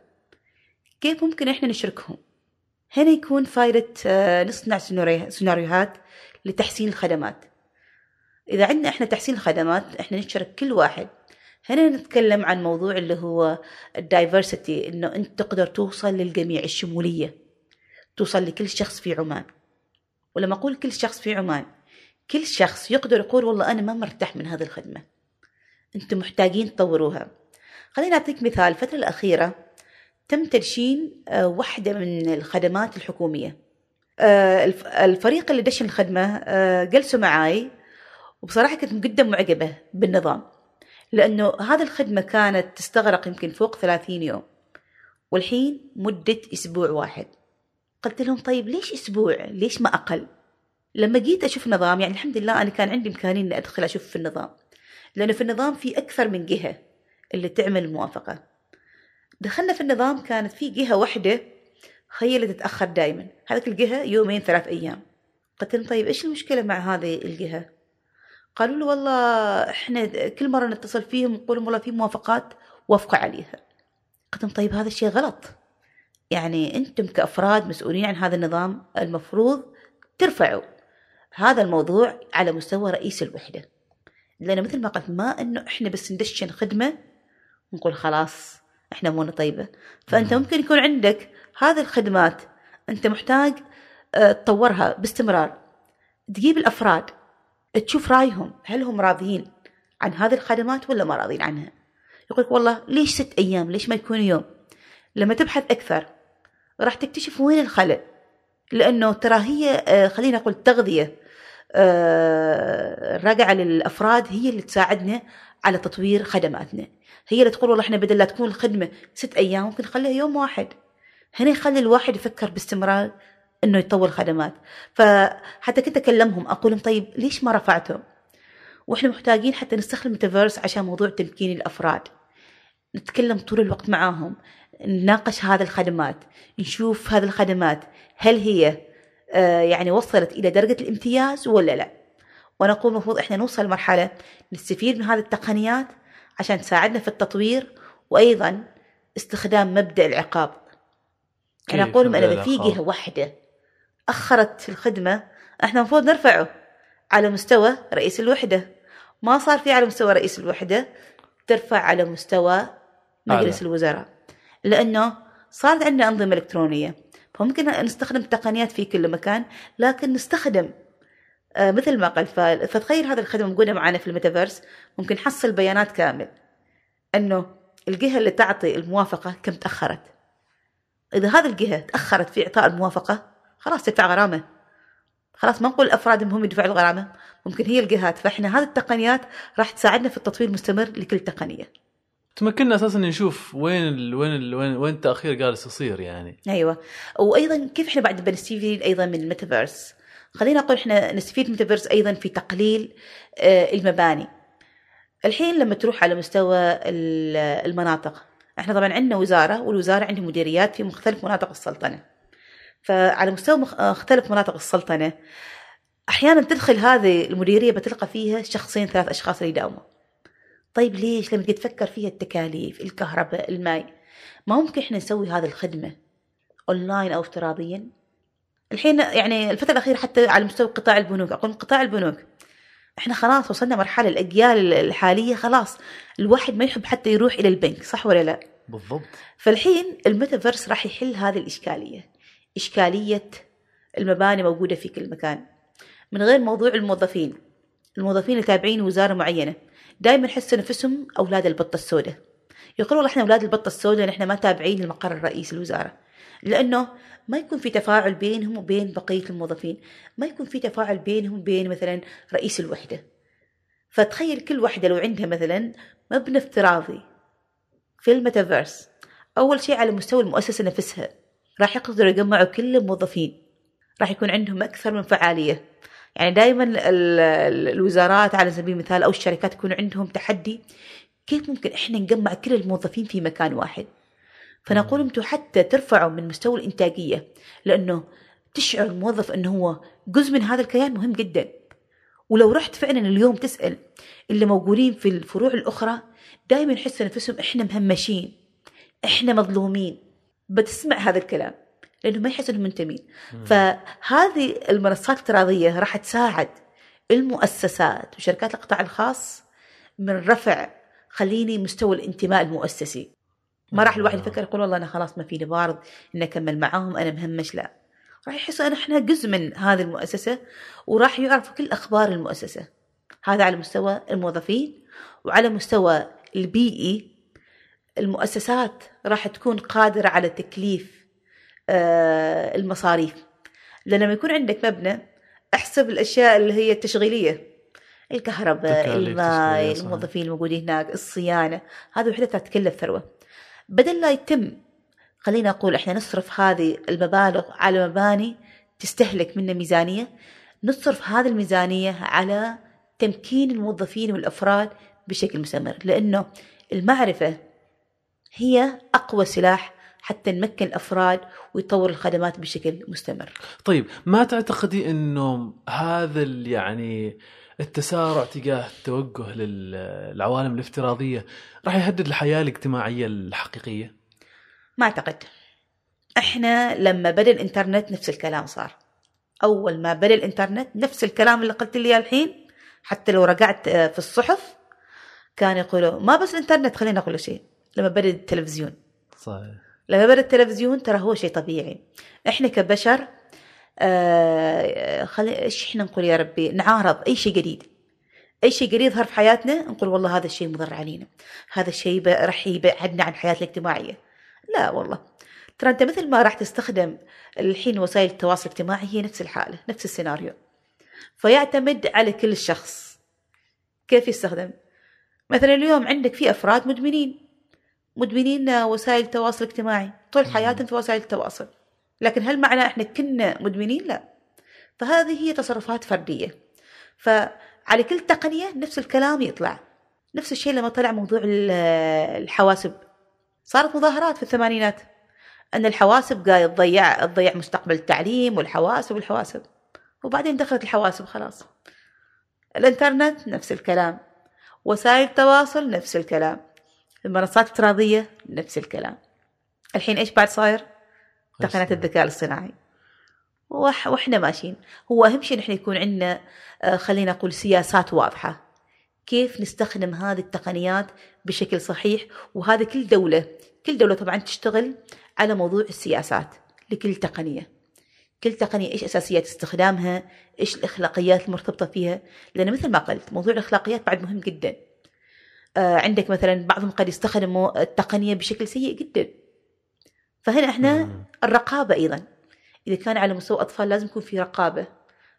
كيف ممكن إحنا نشركهم؟ هنا يكون فائدة آه، نصنع سيناريوهات لتحسين الخدمات إذا عندنا إحنا تحسين الخدمات إحنا نشرك كل واحد هنا نتكلم عن موضوع اللي هو الدايفرسيتي إنه أنت تقدر توصل للجميع الشمولية توصل لكل شخص في عمان. ولما أقول كل شخص في عمان كل شخص يقدر يقول والله أنا ما مرتاح من هذه الخدمة. أنتم محتاجين تطوروها. خليني أعطيك مثال. الفترة الأخيرة تم تدشين آه، واحدة من الخدمات الحكومية. آه، الفريق اللي دشن الخدمة آه، جلسوا معاي وبصراحة كنت جدا معجبة بالنظام. لأنه هذه الخدمة كانت تستغرق يمكن فوق ثلاثين يوم. والحين مدة أسبوع واحد. قلت لهم طيب ليش أسبوع؟ ليش ما أقل؟ لما جيت أشوف نظام يعني الحمد لله أنا كان عندي إمكانية إني أدخل أشوف في النظام. لأنه في النظام في أكثر من جهة اللي تعمل الموافقة. دخلنا في النظام كانت في جهة واحدة هي اللي تتأخر دائما هذه الجهة يومين ثلاث أيام. قلت لهم طيب إيش المشكلة مع هذه الجهة؟ قالوا له والله إحنا كل مرة نتصل فيهم نقول لهم والله في موافقات وافقوا عليها. قلت لهم طيب هذا الشيء غلط. يعني أنتم كأفراد مسؤولين عن هذا النظام المفروض ترفعوا هذا الموضوع على مستوى رئيس الوحدة. لأن مثل ما قلت ما إنه إحنا بس ندشن خدمه ونقول خلاص إحنا امورنا طيبه فأنت ممكن يكون عندك هذه الخدمات أنت محتاج آه، تطورها باستمرار. تجيب الأفراد تشوف رأيهم هل هم راضيين عن هذه الخدمات ولا ما راضيين عنها؟ يقول لك والله ليش ست أيام؟ ليش ما يكون يوم؟ لما تبحث أكثر راح تكتشف وين الخلل؟ لأنه ترى هي آه، خلينا نقول تغذية آه، راجعة للأفراد هي اللي تساعدنا على تطوير خدماتنا. هي اللي تقول والله إحنا بدل لا تكون الخدمة ست أيام ممكن نخليها يوم واحد. هنا يخلي الواحد يفكر باستمرار إنه يطور خدمات. فحتى كنت أكلمهم أقول لهم طيب ليش ما رفعتهم؟ وإحنا محتاجين حتى نستخدم ميتافيرس عشان موضوع تمكين الأفراد. نتكلم طول الوقت معاهم نناقش هذه الخدمات نشوف هذه الخدمات هل هي آه، يعني وصلت إلى درجة الامتياز ولا لا. ونقول المفروض إحنا نوصل لمرحلة نستفيد من هذه التقنيات عشان تساعدنا في التطوير وأيضا استخدام مبدأ العقاب. أنا أقول أنا اذا في جهه واحدة أخرت الخدمة إحنا المفروض نرفعه على مستوى رئيس الوحدة. ما صار في على مستوى رئيس الوحدة ترفع على مستوى مجلس الوزراء لأنه صارت عندنا أنظمة إلكترونية. فممكن نستخدم تقنيات في كل مكان لكن نستخدم آه، مثل ما قال فتخيل هذا الخدمة موجودة معنا في الميتافيرس ممكن نحصل بيانات كامل أنه الجهة اللي تعطي الموافقة كم تأخرت. إذا هذه الجهة تأخرت في إعطاء الموافقة خلاص تدفع غرامة. خلاص ما نقول الافراد هم يدفعوا الغرامة. ممكن هي الجهات. فإحنا هذه التقنيات راح تساعدنا في التطوير المستمر لكل تقنية. تمكننا أساسا نشوف وين ال وين ال وين, وين التأخير جالس يصير يعني. أيوه. وأيضا كيف إحنا بعد بنستفيد أيضا من الميتافيرس؟ خلينا نقول إحنا نستفيد من الميتافيرس أيضا في تقليل آه، المباني. الحين لما تروح على مستوى ال- المناطق إحنا طبعا عندنا وزارة والوزارة عندها مديريات في مختلف مناطق السلطنة. فعلى مستوى مخ- مختلف مناطق السلطنة أحيانا تدخل هذه المديرية بتلقى فيها شخصين ثلاث أشخاص اللي يداوموا. طيب ليش؟ لما تفكر فيها التكاليف الكهرباء الماء. ما ممكن إحنا نسوي هذه الخدمة اونلاين أو افتراضيا. الحين يعني الفترة الأخيرة حتى على مستوى قطاع البنوك أقول قطاع البنوك. إحنا خلاص وصلنا مرحلة الأجيال الحالية خلاص الواحد ما يحب حتى يروح إلى البنك صح ولا لا؟ بالضبط. فالحين الميتافيرس راح يحل هذه الإشكالية. إشكالية المباني موجودة في كل مكان. من غير موضوع الموظفين. الموظفين اللي تابعين وزارة معينة. دائما يحسوا نفسهم أولاد البطة السوداء. يقولوا إحنا أولاد البطة السوداء نحن ما تابعين المقر الرئيسي الوزارة. لأنه ما يكون في تفاعل بينهم وبين بقية الموظفين. ما يكون في تفاعل بينهم وبين مثلا رئيس الوحدة. فتخيل كل وحدة لو عندها مثلا مبنى افتراضي في الميتافيرس. أول شيء على مستوى المؤسسة نفسها. راح يقدروا يجمعوا كل الموظفين. راح يكون عندهم أكثر من فعالية. يعني دائما ال- ال- الوزارات على سبيل المثال أو الشركات يكون عندهم تحدي كيف ممكن إحنا نجمع كل الموظفين في مكان واحد. فنقول أنتم حتى ترفعوا من مستوى الإنتاجية لأنه تشعر الموظف أنه هو جزء من هذا الكيان مهم جدا. ولو رحت فعلا اليوم تسأل اللي موجودين في الفروع الأخرى دائما يحسوا نفسهم إحنا مهمشين إحنا مظلومين. بتسمع هذا الكلام لأنه ما يحسوا إنهم منتمين. فهذه المنصات الافتراضية راح تساعد المؤسسات وشركات القطاع الخاص من رفع خليني مستوى الانتماء المؤسسي. ما راح الواحد يفكر يقول والله أنا خلاص ما فيني بارد إني أكمل معاهم أنا مهمش لا. راح يحسوا إن إحنا جزء من هذه المؤسسة وراح يعرفوا كل أخبار المؤسسة. هذا على مستوى الموظفين وعلى مستوى البيئي المؤسسات راح تكون قادرة على تكليف آه، المصاريف. لأن لما يكون عندك مبنى احسب الأشياء اللي هي التشغيلية. الكهرباء الماء. الموظفين الموجودين هناك الصيانة. هذه وحدها تتكلف ثروة. بدل لا يتم خلينا أقول إحنا نصرف هذه المبالغ على مباني تستهلك منا ميزانية نصرف هذه الميزانية على تمكين الموظفين والأفراد بشكل مستمر. لأنه المعرفة هي أقوى سلاح حتى نمكن الافراد ويطور الخدمات بشكل مستمر. طيب ما تعتقدي إنه هذا يعني التسارع تجاه التوجه للعوالم الافتراضية راح يهدد الحياة الاجتماعية الحقيقية؟ ما أعتقد. إحنا لما بدأ الإنترنت نفس الكلام صار. أول ما بدأ الإنترنت نفس الكلام اللي قلت لي الحين حتى لو رجعت آه، في الصحف كان يقولوا ما بس الانترنت خلينا أقول شيء لما بدا التلفزيون. صحيح. لما بدا التلفزيون ترى هو شيء طبيعي. إحنا كبشر آه خلي إيش إحنا نقول يا ربي؟ نعارض أي شيء جديد أي شيء جديد يظهر في حياتنا نقول والله هذا الشيء مضر علينا. هذا الشيء راح يبعدنا عن حياتنا الاجتماعية. لا والله. ترى أنت مثل ما راح تستخدم الحين وسائل التواصل الاجتماعي هي نفس الحالة نفس السيناريو. فيعتمد على كل شخص. كيف يستخدم؟ مثلا اليوم عندك في أفراد مدمنين. مدمنين وسائل التواصل الاجتماعي. طول حياتهم في وسائل التواصل. لكن هل معناه إحنا كنا مدمنين؟ لا. فهذه هي تصرفات فردية. فعلى كل تقنية نفس الكلام يطلع. نفس الشيء لما طلع موضوع ال- الحواسب. صارت مظاهرات في الثمانينات. أن الحواسب قاعد تضيع تضيع مستقبل التعليم والحواسب والحواسب. وبعدين دخلت الحواسب خلاص. الإنترنت نفس الكلام. وسائل التواصل نفس الكلام. المنصات الافتراضية نفس الكلام. الحين إيش بعد صاير؟ تقنيات الذكاء الاصطناعي. وح وإحنا ماشيين. هو أهم شيء نحن يكون عندنا آه، خلينا نقول سياسات واضحة. كيف نستخدم هذه التقنيات بشكل صحيح؟ وهذا كل دولة كل دولة طبعا تشتغل على موضوع السياسات لكل تقنية. كل تقنية إيش أساسيات استخدامها؟ إيش الأخلاقيات المرتبطة فيها؟ لأن مثل ما قلت موضوع الأخلاقيات بعد مهم جدا. عندك مثلا بعضهم قد يستخدموا التقنية بشكل سيء جدا. فهنا إحنا مم. الرقابة أيضا. إذا كان على مستوى أطفال لازم يكون في رقابة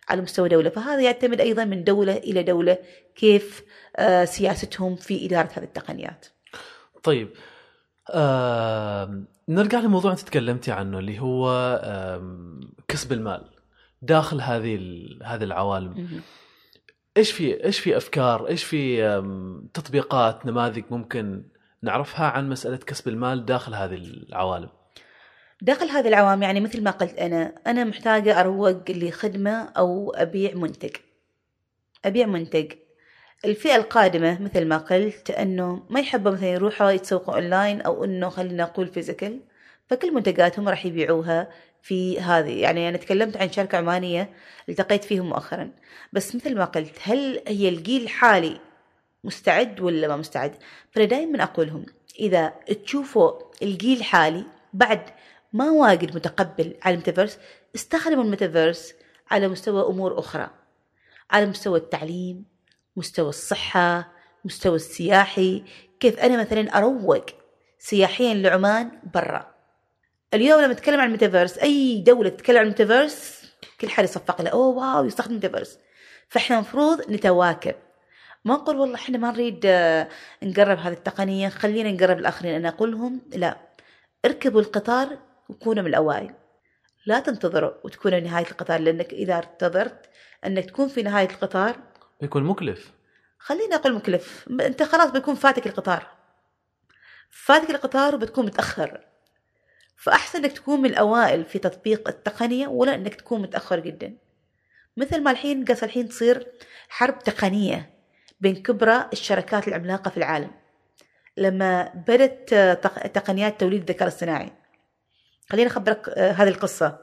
على مستوى دولة. فهذا يعتمد أيضا من دولة إلى دولة كيف آه، سياستهم في إدارة هذه التقنيات. طيب آه نرجع لموضوع أنت تكلمتي عنه اللي هو آم، كسب المال داخل هذه هذه العوالم. إيش في إيش في أفكار؟ إيش في تطبيقات نماذج ممكن نعرفها عن مسألة كسب المال داخل هذه العوالم؟ داخل هذه العوالم يعني مثل ما قلت أنا أنا محتاجة أروج لخدمة أو أبيع منتج. أبيع منتج. الفئة القادمة مثل ما قلت أنه ما يحبوا مثلا يروحوا يتسوقوا أونلاين أو أنه خلينا نقول physical فكل منتجاتهم راح يبيعوها. في هذه. يعني أنا تكلمت عن شركة عمانية التقيت فيهم مؤخرا. بس مثل ما قلت هل هي الجيل الحالي مستعد ولا ما مستعد؟ فأنا دائما أقولهم إذا تشوفوا الجيل الحالي بعد ما واجد متقبل على الميتافيرس استخدموا الميتافيرس على مستوى أمور أخرى. على مستوى التعليم مستوى الصحة مستوى السياحي. كيف أنا مثلا أروج سياحيا لعمان برا؟ اليوم لما نتكلم عن الميتافيرس أي دولة تتكلم عن الميتافيرس كل حد يصفق له oh wow يستخدم الميتافيرس. فإحنا المفروض نتواكب. ما نقول والله إحنا ما نريد آه، نقرب هذه التقنية خلينا نقرب الآخرين. أنا أقول لهم لا اركبوا القطار وكونوا من الأوائل. لا تنتظروا وتكونوا نهاية القطار لأنك إذا انتظرت أنك تكون في نهاية القطار. بيكون مكلف. خليني أقول مكلف. أنت خلاص بيكون فاتك القطار. فاتك القطار وبتكون متأخر. فأحسن أنك تكون من الأوائل في تطبيق التقنية ولا أنك تكون متأخر جدا. مثل ما الحين قاس الحين تصير حرب تقنية بين كبرى الشركات العملاقة في العالم لما بدت تق- تقنيات توليد الذكاء الصناعي خليني أخبرك آه، هذه القصة.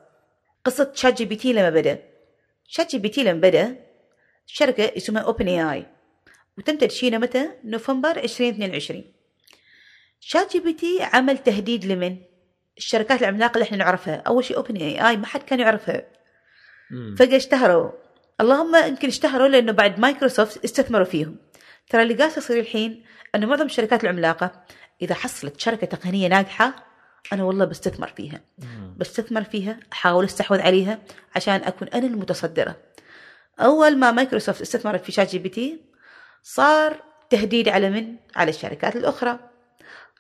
قصة ChatGPT لما بدأ. ChatGPT لما بدأ شركة اسمها OpenAI وتم تدشينه متى؟ نوفمبر 2022 ChatGPT عمل تهديد لمن؟ الشركات العملاقة اللي إحنا نعرفها. أول شيء OpenAI ما حد كان يعرفها. فجأة اشتهروا. اللهم يمكن اشتهروا لأنه بعد مايكروسوفت استثمروا فيهم. ترى اللي قاعد يصير الحين أنه معظم الشركات العملاقة إذا حصلت شركة تقنية ناجحة أنا والله بستثمر فيها. بستثمر فيها أحاول أستحوذ عليها عشان أكون أنا المتصدرة. أول ما مايكروسوفت استثمرت في ChatGPT صار تهديد على من؟ على الشركات الأخرى.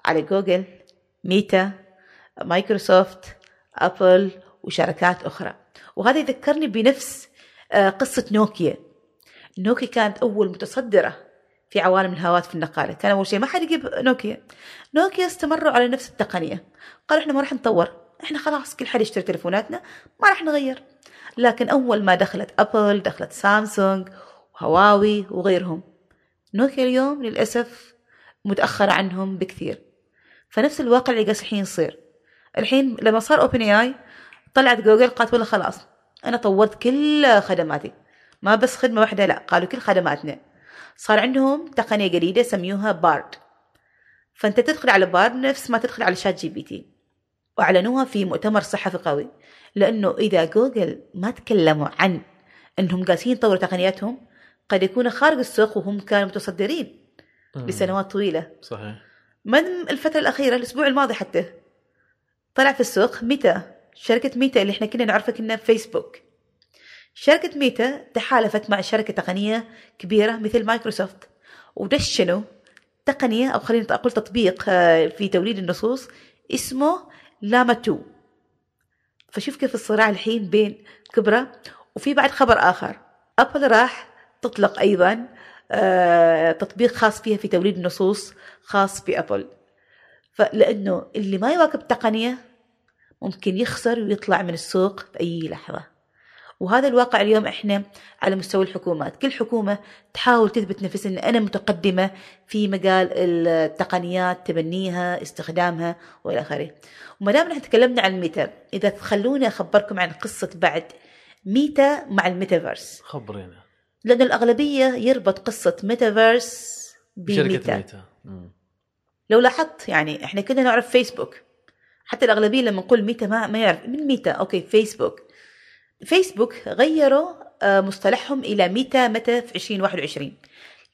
على جوجل ميتا مايكروسوفت أبل وشركات أخرى. وهذا يذكرني بنفس آه، قصة نوكيا. نوكيا كانت أول متصدرة في عوالم الهواتف النقالة. كان أول شيء ما حد يجيب نوكيا. نوكيا استمروا على نفس التقنية. قالوا إحنا ما راح نطور. إحنا خلاص كل حد يشتري تلفوناتنا ما راح نغير. لكن أول ما دخلت أبل دخلت سامسونج وهواوي وغيرهم نوكيا اليوم للأسف متأخرة عنهم بكثير. فنفس الواقع اللي قاعد الحين يصير. الحين لما صار OpenAI طلعت جوجل قالت والله خلاص أنا طورت كل خدماتي. ما بس خدمة واحدة لا قالوا كل خدماتنا. صار عندهم تقنية جديدة سميوها Bard. فأنت تدخل على Bard نفس ما تدخل على شات جي بي تي. وأعلنوها في مؤتمر صحفي قوي. لأنه إذا جوجل ما تكلموا عن إنهم قاعدين يطوروا تقنياتهم قد يكونوا خارج السوق وهم كانوا متصدرين. لسنوات طويلة. صحيح. من الفترة الأخيرة الأسبوع الماضي حتى. طلع في السوق ميتا شركة ميتا اللي إحنا كنا نعرفها كنا فيسبوك شركة ميتا تحالفت مع شركة تقنية كبيرة مثل مايكروسوفت. ودشنوا تقنية أو خلينا أقول تطبيق آه، في توليد النصوص اسمه Llama 2 فشوف كيف الصراع الحين بين كبرى وفي بعد خبر آخر. أبل راح تطلق أيضا آه، تطبيق خاص فيها في توليد النصوص خاص بأبل فلأنه اللي ما يواكب التقنية ممكن يخسر ويطلع من السوق في أي لحظة. وهذا الواقع اليوم إحنا على مستوى الحكومات. كل حكومة تحاول تثبت نفسها إن أنا متقدمة في مجال التقنيات تبنيها استخدامها وإلى آخره. وما دام إحنا تكلمنا عن الميتا إذا تخلوني أخبركم عن قصة بعد ميتا مع الميتافيرس. خبرينا. لأن الأغلبية يربط قصة ميتافيرس شركه بميتا. ميتا. مم. لو لاحظت يعني إحنا كنا نعرف فيسبوك حتى الأغلبية لما نقول ميتا ما, ما يعرف. من ميتا؟ أوكي فيسبوك فيسبوك غيروا آه، مصطلحهم إلى ميتا متى في 2021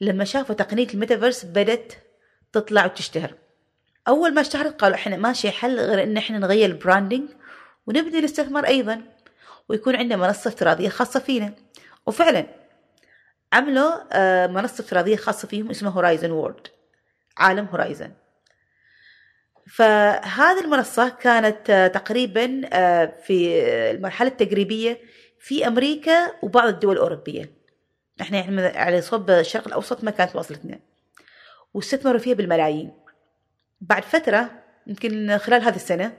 لما شافوا تقنية الميتافيرس بدت تطلع وتشتهر. أول ما اشتهرت قالوا إحنا ماشي حل غير إن إحنا نغير ال branding ونبدأ الاستثمار أيضا ويكون عندنا منصة افتراضية خاصة فينا. وفعلا عملوا آه، منصة افتراضية خاصة فيهم اسمها Horizon World عالم Horizon فهذه المنصة كانت آه، تقريبا آه، في المرحلة التجريبية في أمريكا وبعض الدول الأوروبية. إحنا يعني على صوب الشرق الأوسط ما كانت واصلتنا. واستثمروا فيها بالملايين. بعد فترة يمكن خلال هذه السنة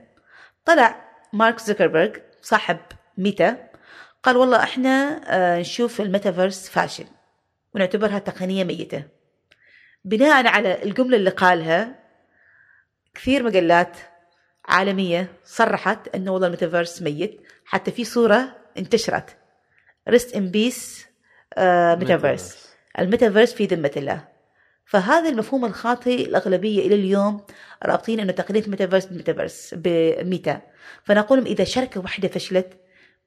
طلع مارك زوكربيرج صاحب ميتا قال والله إحنا آه، نشوف الميتافيرس فاشل ونعتبرها تقنية ميتة. بناء على الجملة اللي قالها كثير مجلات عالمية صرحت أنه والله الميتافيرس ميت حتى في صورة انتشرت. Rest in peace metaverse. الميتافيرس في ذمة الله. فهذا المفهوم الخاطئ الأغلبية إلى اليوم رابطين أنه تقنية الميتافيرس بالميتافيرس بميتا. فنقول إذا شركة واحدة فشلت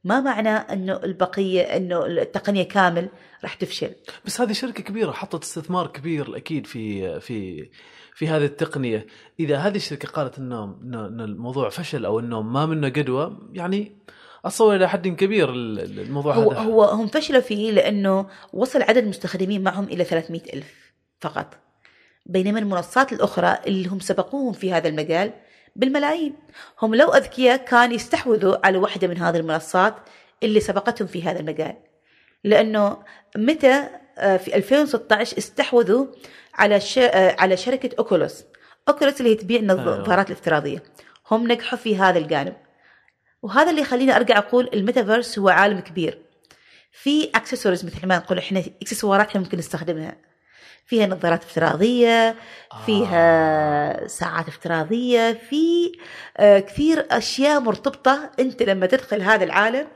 ما معنى إنه البقية إنه التقنية كامل راح تفشل؟ بس هذه شركة كبيرة حطت استثمار كبير أكيد في في في هذه التقنية. إذا هذه الشركة قالت انه انه الموضوع فشل أو انه ما منه جدوى يعني اتصور إلى حد كبير الموضوع هو هذا. هو هم فشلوا فيه لأنه وصل عدد المستخدمين معهم إلى 300 ألف فقط. بينما المنصات الأخرى اللي هم سبقوهم في هذا المجال بالملايين. هم لو أذكياء كان يستحوذوا على واحدة من هذه المنصات اللي سبقتهم في هذا المجال. لأنه متى في 2016 استحوذوا على آه، على شركة أوكولوس. أوكولوس اللي هي تبيع النظارات أيوه. الافتراضية. هم نجحوا في هذا الجانب. وهذا اللي يخليني أرجع أقول الميتافيرس هو عالم كبير. في أكسسوارز مثل ما نقول إحنا إكسسوارات ممكن نستخدمها. فيها نظارات افتراضية فيها آه. ساعات افتراضية في آه كثير أشياء مرتبطة. أنت لما تدخل هذا العالم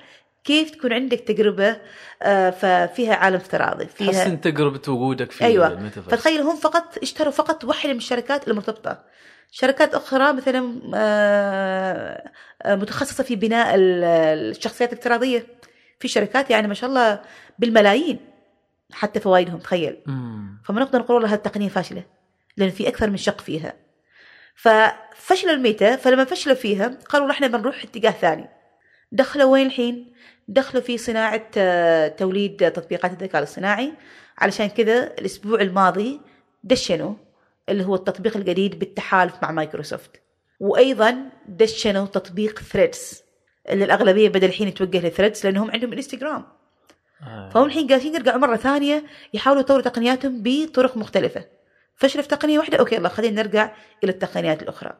كيف تكون عندك تجربة آه ففيها عالم افتراضي فيها تحسن تجربة وجودك في أيوة. الميتافيرس فتخيل هم فقط اشتروا فقط واحدة من الشركات المرتبطة. شركات أخرى مثلا آه، آه، متخصصة في بناء الشخصيات الافتراضية في شركات يعني ما شاء الله بالملايين حتى فوائدهم تخيل. فما نقدر نقول والله هذه التقنيه فاشلة لأن في أكثر من شق فيها. ففشلوا الميتا فلما فشلوا فيها قالوا إحنا بنروح اتجاه ثاني. دخلوا وين الحين؟ دخلوا في صناعة آه، توليد تطبيقات الذكاء الاصطناعي. علشان كذا الأسبوع الماضي دشنوا اللي هو التطبيق الجديد بالتحالف مع مايكروسوفت. وأيضا دشنوا تطبيق Threads اللي الأغلبية بدأ الحين يتوجه ل Threads لأنهم عندهم انستغرام آه. فهم الحين قاعدين يرجعوا مرة ثانية يحاولوا يطوروا تقنياتهم بطرق مختلفة. فشل في تقنية واحدة أوكي يلا خلينا نرجع إلى التقنيات الأخرى.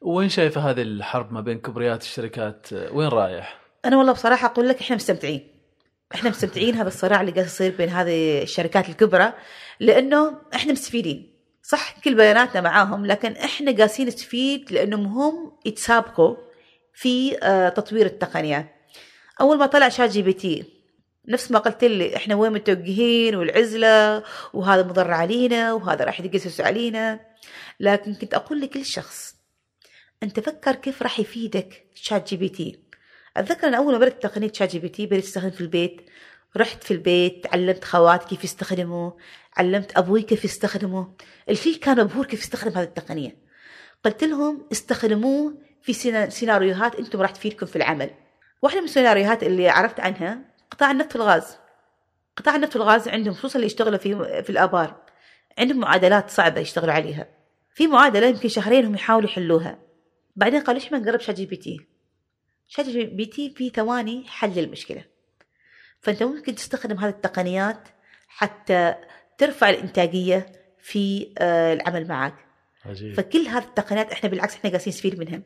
وين شايفه هذه الحرب ما بين كبريات الشركات؟ وين رايح؟ أنا والله بصراحة أقول لك إحنا مستمتعين. إحنا مستمتعين. هذا الصراع اللي قاعد يصير بين هذه الشركات الكبرى لأنه إحنا مستفيدين. صح كل بياناتنا معاهم لكن إحنا قاعدين نستفيد لأنهم هم يتسابقوا في آه، تطوير التقنيات. أول ما طلع شات جي بي تي نفس ما قلت لي إحنا وين متوجهين والعزلة وهذا مضر علينا وهذا راح يتجسس علينا. لكن كنت أقول لكل شخص انت فكر كيف راح يفيدك شات جي بي تي أتذكر أنا أول ما بدأت تقنية شات جي بي تي بديت استخدم في البيت. رحت في البيت علمت خواتي كيف يستخدموا علمت أبوي كيف يستخدمه الكل كان مبهور كيف يستخدم هذه التقنية. قلت لهم استخدموه في سيناريوهات أنتم راح تفيدكم في العمل. واحدة من السيناريوهات اللي عرفت عنها قطاع النفط والغاز. قطاع النفط والغاز عندهم خصوصا اللي يشتغلوا في في الآبار عندهم معادلات صعبة يشتغلوا عليها. في معادلة يمكن شهرين هم يحاولوا يحلوها. بعدين قالوا ليش ما نجرب شات جي بي تي؟ شات جي بي تي في ثواني حل المشكلة. فأنت ممكن تستخدم هذه التقنيات حتى ترفع الإنتاجية في آه، العمل معك. عجيب. فكل هذه التقنيات إحنا بالعكس إحنا قاعدين نستفيد منها.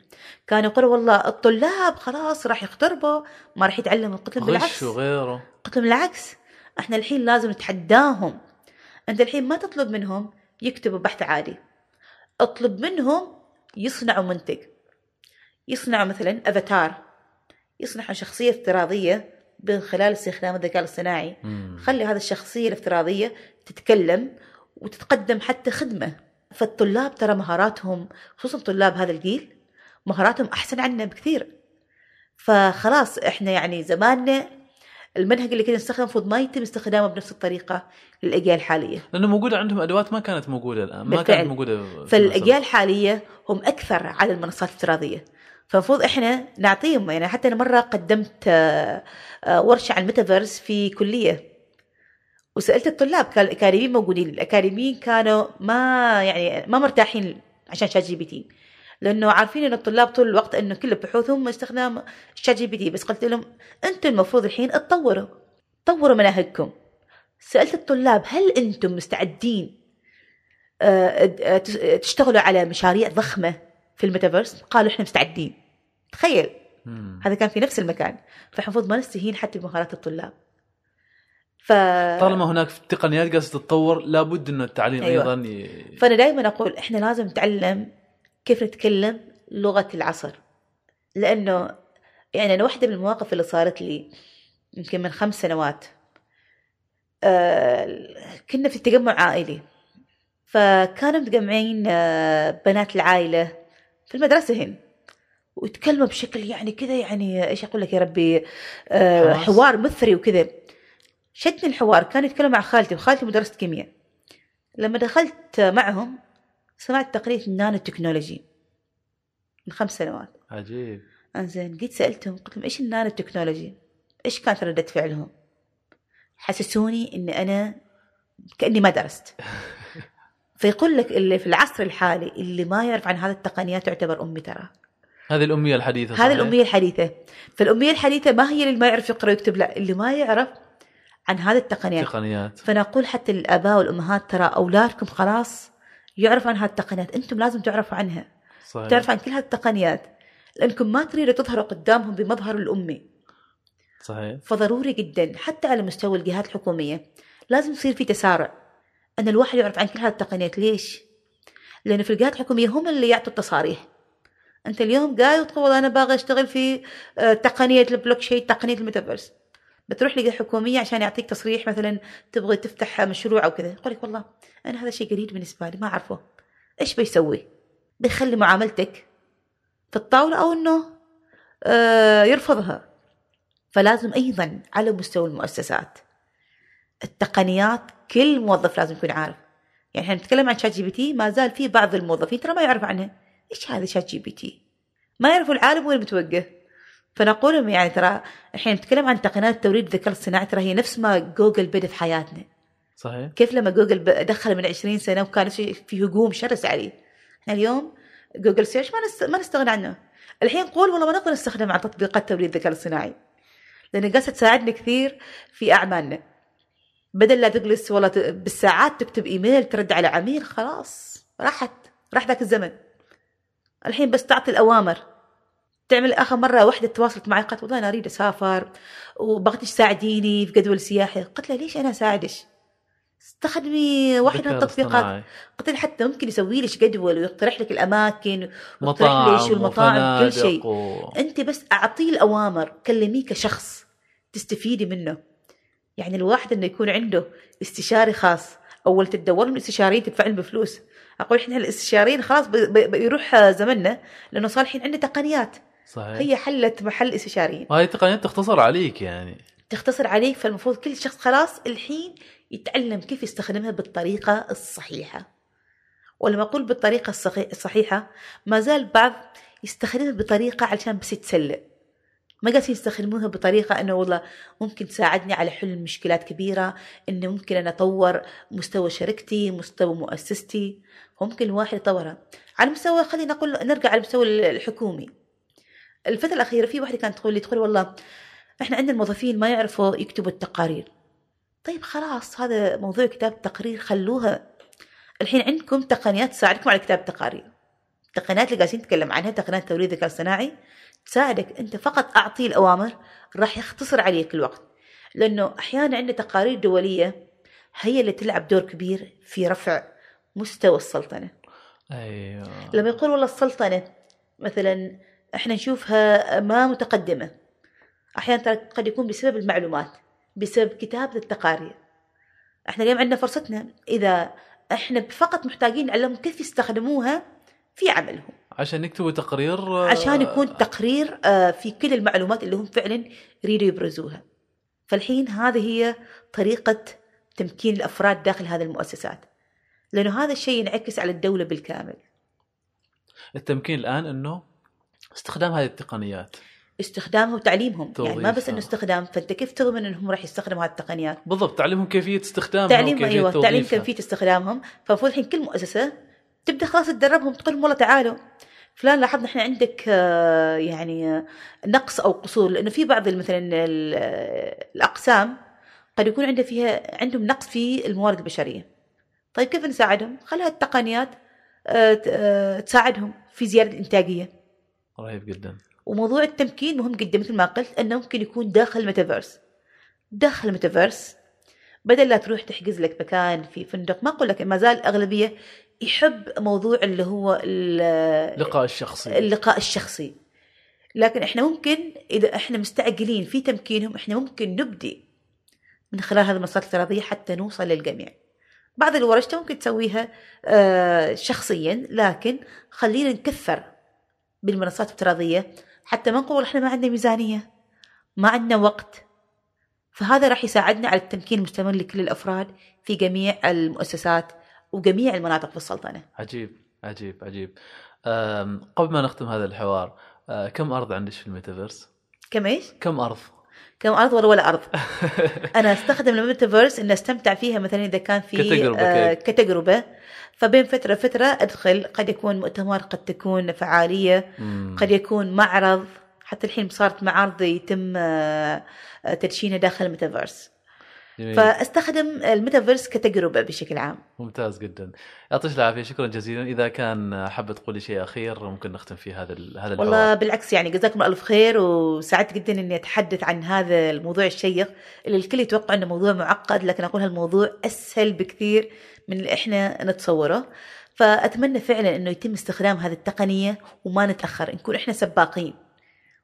كانوا يقولوا والله الطلاب خلاص راح يختربوا ما راح يتعلموا. قلت لهم بالعكس. وغيره. قلت لهم بالعكس إحنا الحين لازم نتحداهم. أنت الحين ما تطلب منهم يكتبوا بحث عادي. اطلب منهم يصنعوا منتج. يصنعوا مثلا أفاتار يصنعوا شخصية افتراضية من خلال استخدام الذكاء الاصطناعي. خلي هذه الشخصية الافتراضية تتكلم وتتقدم حتى خدمة. فالطلاب ترى مهاراتهم خصوصا طلاب هذا الجيل مهاراتهم أحسن عنا بكثير. فخلاص إحنا يعني زماننا المنهج اللي كنا نستخدمه المفروض ما يتم استخدامه بنفس الطريقة للأجيال الحالية. لأنه موجودة عندهم أدوات ما كانت موجودة الآن ما بالفعل. كانت موجوده فالأجيال الحالية هم أكثر على المنصات الافتراضية. فالمفروض إحنا نعطيهم يعني حتى أنا مرة قدمت آه، ورشة عن الميتافيرس في كلية. وسألت الطلاب كان الأكاديميين موجودين الأكاديميين كانوا ما يعني ما مرتاحين عشان شات جي بي تي لأنه عارفين إن الطلاب طول الوقت إنه كل بحوثهم استخدام شات جي بي تي بس قلت لهم أنتم المفروض الحين تطوروا طوروا مناهجكم. سألت الطلاب هل أنتم مستعدين آه، آه، تشتغلوا على مشاريع ضخمة في الميتافيرس؟ قالوا إحنا مستعدين. تخيل. مم. هذا كان في نفس المكان. فالمفروض ما نستهين حتى بمهارات الطلاب. ف طالما هناك تقنيات قاعدة تتطور لابد إنه التعليم أيوة. أيضا ي... فأنا دائما أقول إحنا لازم نتعلم كيف نتكلم لغة العصر. لأنه يعني أنا واحدة من المواقف اللي صارت لي يمكن من خمس سنوات. آه كنا في تجمع عائلي. فكانوا متجمعين آه بنات العائلة في المدرسة هن ويتكلموا بشكل يعني كذا يعني إيش أقول لك يا ربي؟ آه. حوار مثري وكذا. شدني الحوار كان يتكلم مع خالتي وخالتي مدرسة كيمياء. لما دخلت معهم سمعت تقرير النانو تكنولوجي من خمس سنوات. عجيب. انزين جيت سألتهم قلت لهم إيش النانو تكنولوجي؟ إيش كانت ردة فعلهم؟ حسسوني اني أنا كأني ما درست. فيقول لك اللي في العصر الحالي اللي ما يعرف عن هذه التقنيات تعتبر أمي ترى. هذه الأمية الحديثة هذه؟ الأمية الحديثة. فالأمية الحديثة ما هي اللي ما يعرف يقرأ ويكتب لا اللي ما يعرف عن هذه التقنيات. تقنيات فأنا أقول حتى للآباء والأمهات ترى أولادكم خلاص يعرفوا عن هذه التقنيات. أنتم لازم تعرفوا عنها. صحيح. تعرفوا عن كل هذه التقنيات. لأنكم ما تريدوا تظهروا قدامهم بمظهر الأمي صحيح. فضروري جدا حتى على مستوى الجهات الحكومية لازم يصير في تسارع أن الواحد يعرف عن كل هذه التقنيات. ليش؟ لأنه في الجهات الحكومية هم اللي يعطوا التصاريح. أنت اليوم قاعد وتقول أنا باغي أشتغل في آه، تقنية البلوك تشين تقنية الميتافيرس. بتروح لجهة حكومية عشان يعطيك تصريح مثلا تبغى تفتح مشروع أو كذا. يقول لك والله أنا هذا شيء جديد بالنسبة لي ما أعرفه. إيش بيسوي؟ بيخلي معاملتك في الطاولة أو إنه آه، يرفضها. فلازم أيضا على مستوى المؤسسات التقنيات كل موظف لازم يكون عارف. يعني إحنا نتكلم عن ChatGPT ما زال في بعض الموظفين ترى ما يعرف عنها. إيش هذا ChatGPT ما يعرفوا العالم وين متوجه فنقول لهم يعني ترى إحنا نتكلم عن تقنيات توليد الذكاء الصناعي ترى هي نفس ما جوجل بدأ في حياتنا. صحيح. كيف لما جوجل دخل من 20 سنة وكان في في هجوم شرس عليه إحنا اليوم Google search ما نست... ما نستغنى عنه. الحين نقول والله ما نقدر نستغني عن تطبيقات توليد الذكاء الصناعي لأن قاعدة تساعدنا كثير في أعمالنا. بدل لا تجلس والله بالساعات تكتب إيميل ترد على عميل خلاص راحت. راح ذاك الزمن. الحين بس تعطي الأوامر. تعمل آخر مرة واحدة تواصلت معي قالت والله أنا أريد أسافر وبغيتك تساعديني في جدول سياحي. قلت لها ليش أنا اساعدك استخدمي واحدة من التطبيقات. قلت لها حتى ممكن يسوي لك جدول ويقترح لك الأماكن ويقترح لك والمطاعم كل شيء. و... أنت بس أعطيه الأوامر كلميه كشخص تستفيدي منه. يعني الواحد إنه يكون عنده استشاري خاص. أول تدور من استشاريين تدفع بفلوس أقول إحنا الاستشاريين خلاص بيروح زمننا لأنه صار الحين عندنا تقنيات. صحيح. هي حلت محل استشاريين. وهذه التقنيات تختصر عليك يعني. تختصر عليك فالمفروض كل شخص خلاص الحين يتعلم كيف يستخدمها بالطريقة الصحيحة. ولما أقول بالطريقة الصحي- الصحيحة ما زال بعض يستخدمها بطريقة علشان بس يتسلى ما قاعد يستخدموها بطريقة أنه والله ممكن تساعدني على حل مشكلات كبيرة أنه ممكن أنا أطور مستوى شركتي مستوى مؤسستي. ممكن الواحد يطورها. على مستوى خلينا نقول نرجع على المستوى الحكومي. الفترة الأخيرة في واحدة كانت تقول لي تقول والله إحنا عندنا الموظفين ما يعرفوا يكتبوا التقارير. طيب خلاص هذا موضوع كتاب التقرير خلوها. الحين عندكم تقنيات تساعدكم على كتاب التقارير التقنيات اللي قاعدين نتكلم عنها تقنيات توريد الذكاء الصناعي. تساعدك أنت فقط اعطيه الأوامر راح يختصر عليك الوقت. لأنه أحيانا عندنا تقارير دولية هي اللي تلعب دور كبير في رفع مستوى السلطنة. أيوه. لما يقول والله السلطنة مثلا إحنا نشوفها ما متقدمة. أحيانا ترى قد يكون بسبب المعلومات بسبب كتابة التقارير. إحنا اليوم عندنا فرصتنا إذا إحنا فقط محتاجين نعلمهم كيف يستخدموها في عملهم. عشان يكتبوا تقرير آه، عشان يكون تقرير آه، في كل المعلومات اللي هم فعلا يريدوا يبرزوها. فالحين هذه هي طريقة تمكين الأفراد داخل هذه المؤسسات. لأنه هذا الشيء ينعكس على الدولة بالكامل. التمكين الآن إنه استخدام هذه التقنيات. استخدامها وتعليمهم. يعني ما بس. إنه استخدام فأنت كيف تضمن إنهم راح يستخدموا هذه التقنيات؟ بالضبط تعلمهم كيفية استخدامها تعليم أيوه تعليم. كيفية استخدامهم. فالمفروض الحين كل مؤسسة تبدأ خلاص تدربهم تقول لهم والله تعالوا. فلان لاحظنا إحنا عندك آه، يعني آه، نقص أو قصور. لأنه في بعض مثلا ال- الأقسام قد يكون عنده فيها عندهم نقص في الموارد البشرية. طيب كيف نساعدهم؟ خلها التقنيات آه، تساعدهم في زيادة الانتاجيه رهيب جدا. وموضوع التمكين مهم جدا. مثل ما قلت إنه ممكن يكون داخل الميتافيرس. داخل الميتافيرس بدل لا تروح تحجز لك مكان في فندق. ما أقول لك ما زال الاغلبيه يحب موضوع اللي هو ال- لقاء الشخصي. اللقاء الشخصي. لكن إحنا ممكن إذا إحنا مستعجلين في تمكينهم إحنا ممكن نبدي من خلال هذه المنصات الافتراضيه حتى نوصل للجميع. بعض الورش ممكن تسويها آه، شخصيا لكن خلينا نكثر بالمنصات الافتراضيه حتى ما نقول إحنا ما عندنا ميزانية ما عندنا وقت. فهذا راح يساعدنا على التمكين المستمر لكل الأفراد في جميع المؤسسات. وجميع المناطق في السلطنة عجيب عجيب عجيب قبل ما نختم هذا الحوار أه، كم أرض عندك في الميتافيرس؟ كم إيش؟ كم أرض؟ كم أرض ولا ولا أرض أنا أستخدم الميتافيرس ان أستمتع فيها مثلا إذا كان في كتجربة آه كيف؟ كتجربة فبين فترة فترة أدخل قد يكون مؤتمر قد تكون فعالية مم. قد يكون معرض حتى الحين صارت معارض يتم آه، آه، تدشينها داخل الميتافيرس جميل. فاستخدم الميتافيرس كتجربة بشكل عام. ممتاز جدا. يعطيك العافية. شكرا جزيلا. إذا كان حابة تقولي شيء أخير ممكن نختم في هذا هذا والله الحوار بالعكس يعني جزاكم ألف خير وسعدت جدا إني أتحدث عن هذا الموضوع الشيق. اللي الكل يتوقع إنه موضوع معقد لكن أقول هالموضوع أسهل بكثير من اللي إحنا نتصوره. فأتمنى فعلا إنه يتم استخدام هذه التقنية وما نتأخر نكون إحنا سباقين.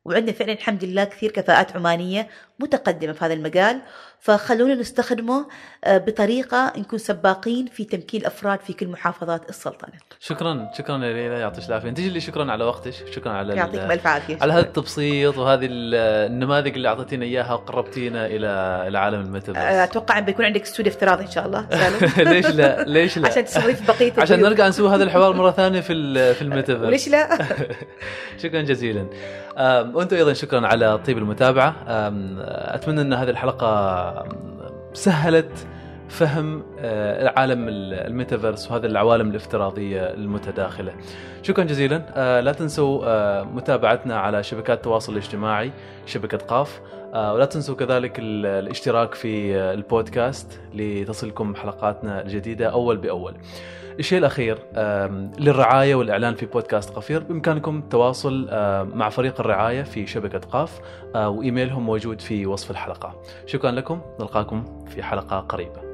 وعندنا فعلا الحمد لله كثير كفاءات عمانية متقدمة في هذا المجال فخلونا نستخدمه آه، بطريقة نكون سباقين في تمكين الافراد في كل محافظات السلطنة. شكرا شكرا يا ليلى يعطيك العافية. انت لي شكرا على وقتك شكرا على يعطيكم ألف عافية. على هذا التبسيط وهذه ال- النماذج اللي أعطيتينا إياها وقربتينا إلى إلى عالم آه، الميتافيرس أتوقع أن بيكون عندك استوديو افتراضي إن شاء الله ليش لا؟ ليش لا؟ عشان تستضيف بقية عشان. نرجع نسوي هذا الحوار مرة ثانية في في الميتافيرس وليش لا؟ شكرا جزيلا. آم، وأنتم أيضا شكرا على طيب المتابعة. آم، أتمنى أن هذه الحلقة سهلت فهم آه، عالم ال- الميتافيرس وهذه العوالم الافتراضية المتداخلة. شكرا جزيلا آه، لا تنسوا آه، متابعتنا على شبكات التواصل الاجتماعي شبكة قاف ولا تنسوا كذلك ال- الاشتراك في البودكاست لتصلكم حلقاتنا الجديدة أول بأول. الشيء الأخير آم، للرعاية والإعلان في بودكاست قفير بإمكانكم التواصل مع فريق الرعاية في شبكة قاف آه، وإيميلهم موجود في وصف الحلقة. شكرا لكم نلقاكم في حلقة قريبة.